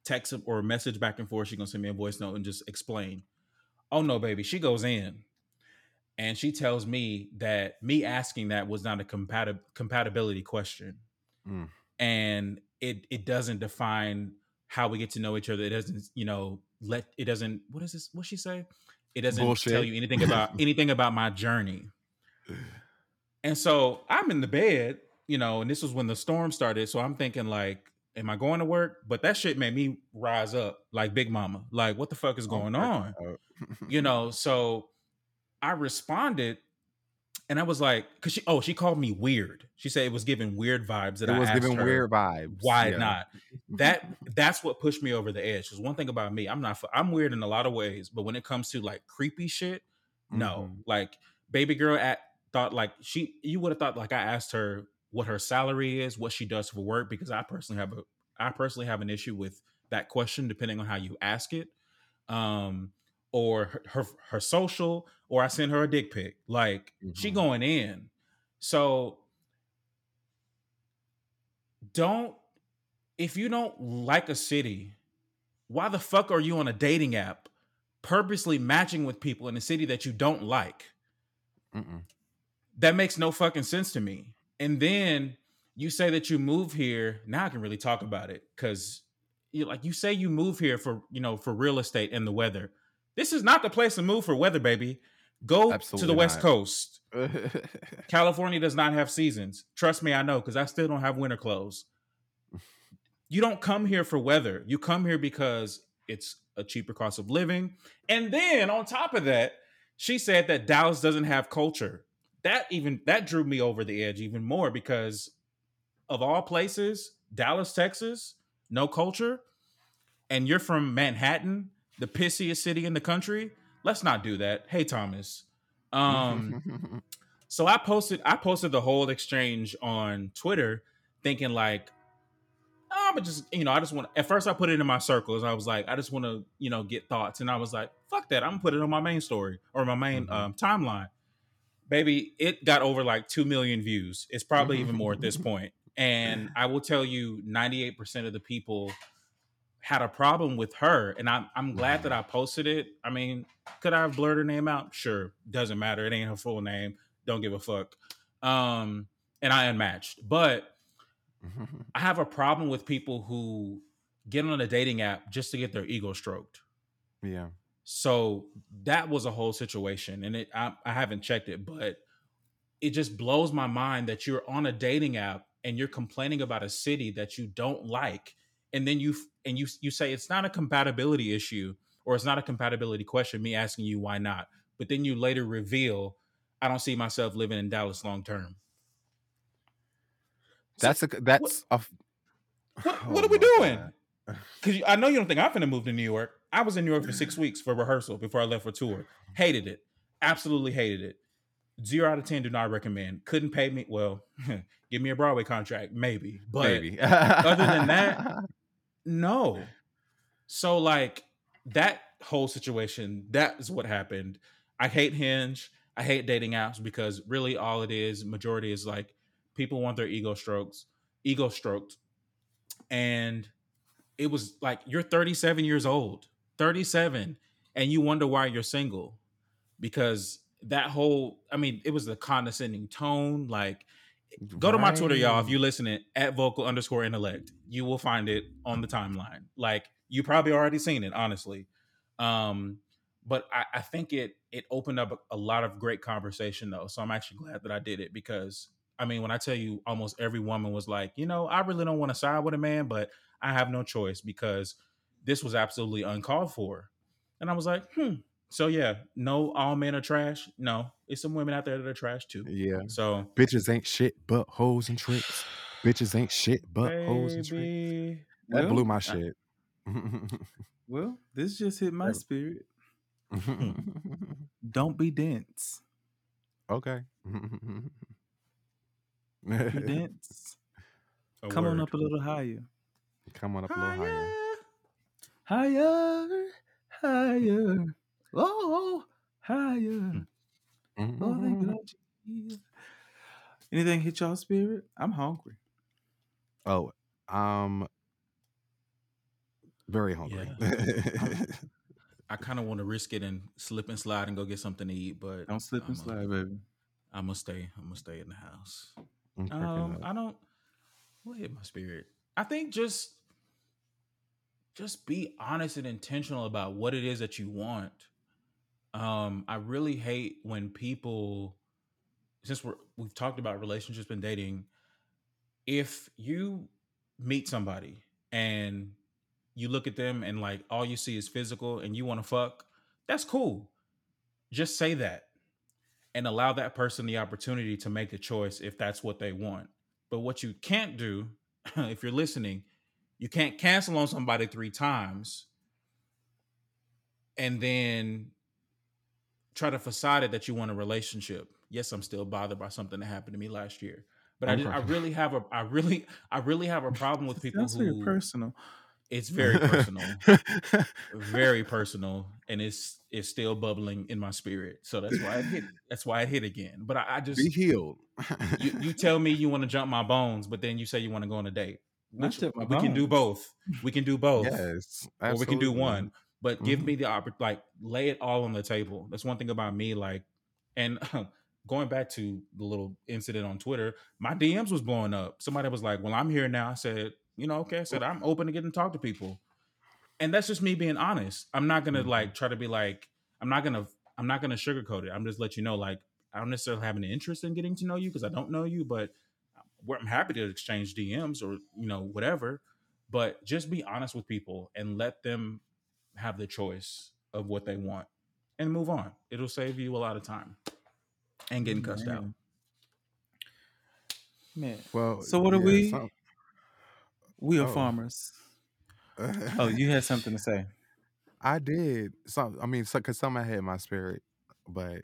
text or message back and forth. She's gonna send me a voice note and just explain. Oh no, baby, she goes in and she tells me that me asking that was not a compatib- compatibility question, Mm. and it it doesn't define how we get to know each other. It doesn't, you know, let it doesn't. What is this? What she say? It doesn't tell you anything about anything about my journey. And so I'm in the bed, you know, and this was when the storm started. So I'm thinking, like, am I going to work? But that shit made me rise up like Big Mama. Like, what the fuck is going Okay. on? You know, so I responded and I was like, because she, oh, she called me weird. She said it was giving weird vibes that it I was giving her, weird vibes. Why yeah. not? That that's what pushed me over the edge. Because one thing about me, I'm not, I'm weird in a lot of ways, but when it comes to like creepy shit, no. Mhm. Like baby girl at thought like she you would have thought like I asked her what her salary is, what she does for work, because I personally have a I personally have an issue with that question depending on how you ask it. Um or her her, her social, or I send her a dick pic. Like she Mhm. going in. So don't if you don't like a city, why the fuck are you on a dating app purposely matching with people in a city that you don't like? Mm-mm. That makes no fucking sense to me. And then you say that you move here. Now I can really talk about it because you like you say you move here for you know for real estate and the weather. This is not the place to move for weather, baby. Go to the West not. Coast. California does not have seasons. Trust me, I know because I still don't have winter clothes. You don't come here for weather. You come here because it's a cheaper cost of living. And then on top of that, she said that Dallas doesn't have culture. That even that drew me over the edge even more because of all places, Dallas, Texas, no culture, and you're from Manhattan, the pissiest city in the country. Let's not do that. Hey Thomas. Um so I posted I posted the whole exchange on Twitter thinking like I'm just you know I just want at first I put it in my circles I was like I just want to you know get thoughts and I was like fuck that I'm gonna put it on my main story or my main Mhm. um, timeline baby it got over like 2 million views it's probably even more at this point. point and I will tell you 98% of the people had a problem with her and I'm, I'm glad that I posted it. I mean could I have blurred her name out? Sure. Doesn't matter. It ain't her full name. Don't give a fuck. Um and I unmatched. But I have a problem with people who get on a dating app just to get their ego stroked. yeah. So that was a whole situation, and it I, I haven't checked it, but it just blows my mind that you're on a dating app and you're complaining about a city that you don't like, and then you and you you say it's not a compatibility issue or it's not a compatibility question. Me asking you why not, but then you later reveal, I don't see myself living in Dallas long term. So That's a that's a. f- what, Oh are we doing? Because I know you don't think I'm gonna move to New York. I was in New York for six weeks for rehearsal before I left for tour. Hated it. Absolutely hated it. Zero out of ten. Do not recommend. Couldn't pay me. Well, give me a Broadway contract, maybe. But Maybe. other than that, no. So like that whole situation, that is what happened. I hate Hinge. I hate dating apps because really all it is, majority is like people want their ego strokes, ego stroked. And it was like you're 37 years old, 37, and you wonder why you're single. Because that whole, I mean, it was the condescending tone. Like, go to my Twitter, y'all. If Right. you listening at vocal underscore intellect, you will find it on the timeline. Like, you probably already seen it, honestly. Um, but I, I think it it opened up a, a lot of great conversation though. So I'm actually glad that I did it because I mean, when I tell you almost every woman was like, you know, I really don't want to side with a man, but I have no choice because this was absolutely uncalled for. And I was like, hmm. So yeah, no, all men are trash. No, it's some women out there that are trash too. Yeah. So Bitches ain't shit but hoes and tricks. Bitches ain't shit but hoes and tricks. That Well, blew my I- shit. Well, this just hit my spirit. Don't be dense. okay. Be dense. a Come on up a little higher. Come on up a little higher. Higher, higher. Oh, higher. Oh, thank you, Mhm. Jesus. Anything hit y'all spirit? I'm hungry. Oh, um, very hungry. I kind of want to risk it and slip and slide and go get something to eat, but Don't slip and I'ma- slide, baby. I'm gonna stay. I'm gonna stay in the house. Um. I don't. What hit my spirit? I think just, just be honest and intentional about what it is that you want. Um, I really hate when people, since we're we've talked about relationships and dating, if you meet somebody and you look at them and like all you see is physical and you want to fuck, that's cool. Just say that and allow that person the opportunity to make the choice if that's what they want. But what you can't do, if you're listening, you can't cancel on somebody three times and then try to facade it that you want a relationship. Yes, I'm still bothered by something that happened to me last year. But I, just, I really have a I really I really have a problem with people That's very who personal. it's very personal very personal and it's it's still bubbling in my spirit so that's why it hit that's why it hit again but i, I just Be healed. you, you tell me you want to jump my bones but then you say you want to go on a date Which- we can do both we can do both yes, or we can do one but give Mhm. me the oppor- like lay it all on the table. That's one thing about me like and going back to the little incident on twitter my dms was blowing up. Somebody was like well i'm here now. I said you know okay. I said i'm open to getting to talk to people. And that's just me being honest. I'm not gonna Mhm. like try to be like i'm not gonna i'm not gonna sugarcoat it. I'm just let you know like i don't necessarily have an interest in getting to know you because i don't know you but i'm happy to exchange dms or you know whatever. But just be honest with people and let them have the choice of what they want and move on it'll save you a lot of time and getting cussed out Man. Man. Well, So what are yeah, we? some- We are Oh. farmers. Oh, you had something to say. I did. Some, I mean, because some I had my spirit, but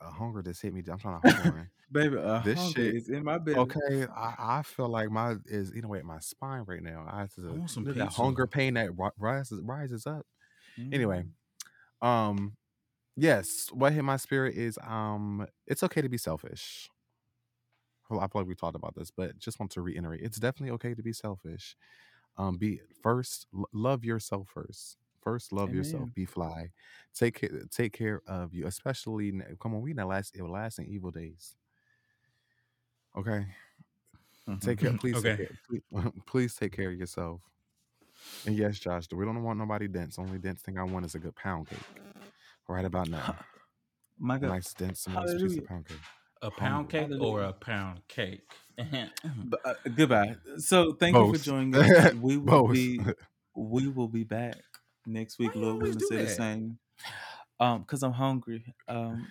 a hunger just hit me. I'm trying to hold. Baby, a This shit- is in my belly. Okay, I, I feel like my is eating away at my spine right now. I have to I want some look that pizza. hunger pain that rises rises up. Anyway, Mm. um, yes, what hit my spirit is um, it's okay to be selfish. Well, I probably we talked about this, but just want to reiterate, it's definitely okay to be selfish. Um, be first, l- love yourself first. First, love yourself. Be fly. Take care. Take care of you, especially. Come on, we in the last lasting evil days. Okay, Mhm. take care. Please, Okay. take care, please, please take care of yourself. And yes, Josh, we don't want nobody dense. Only dense thing I want is a good pound cake. Right about now, My God. nice dense, nice piece of pound cake. a pound Hungry. cake or a pound cake B- uh, goodbye. So thank you for joining us. We will Both. be we will be back next week, Why you Lord always willing, do say the same. Um, because I'm hungry. Um,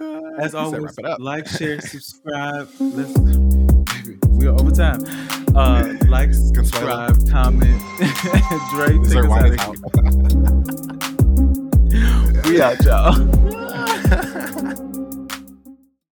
as always, wrap it up. like, share, subscribe. Let's baby, we are over time. Uh, like, subscribe, comment. Dre, take us out of here. We out, y'all.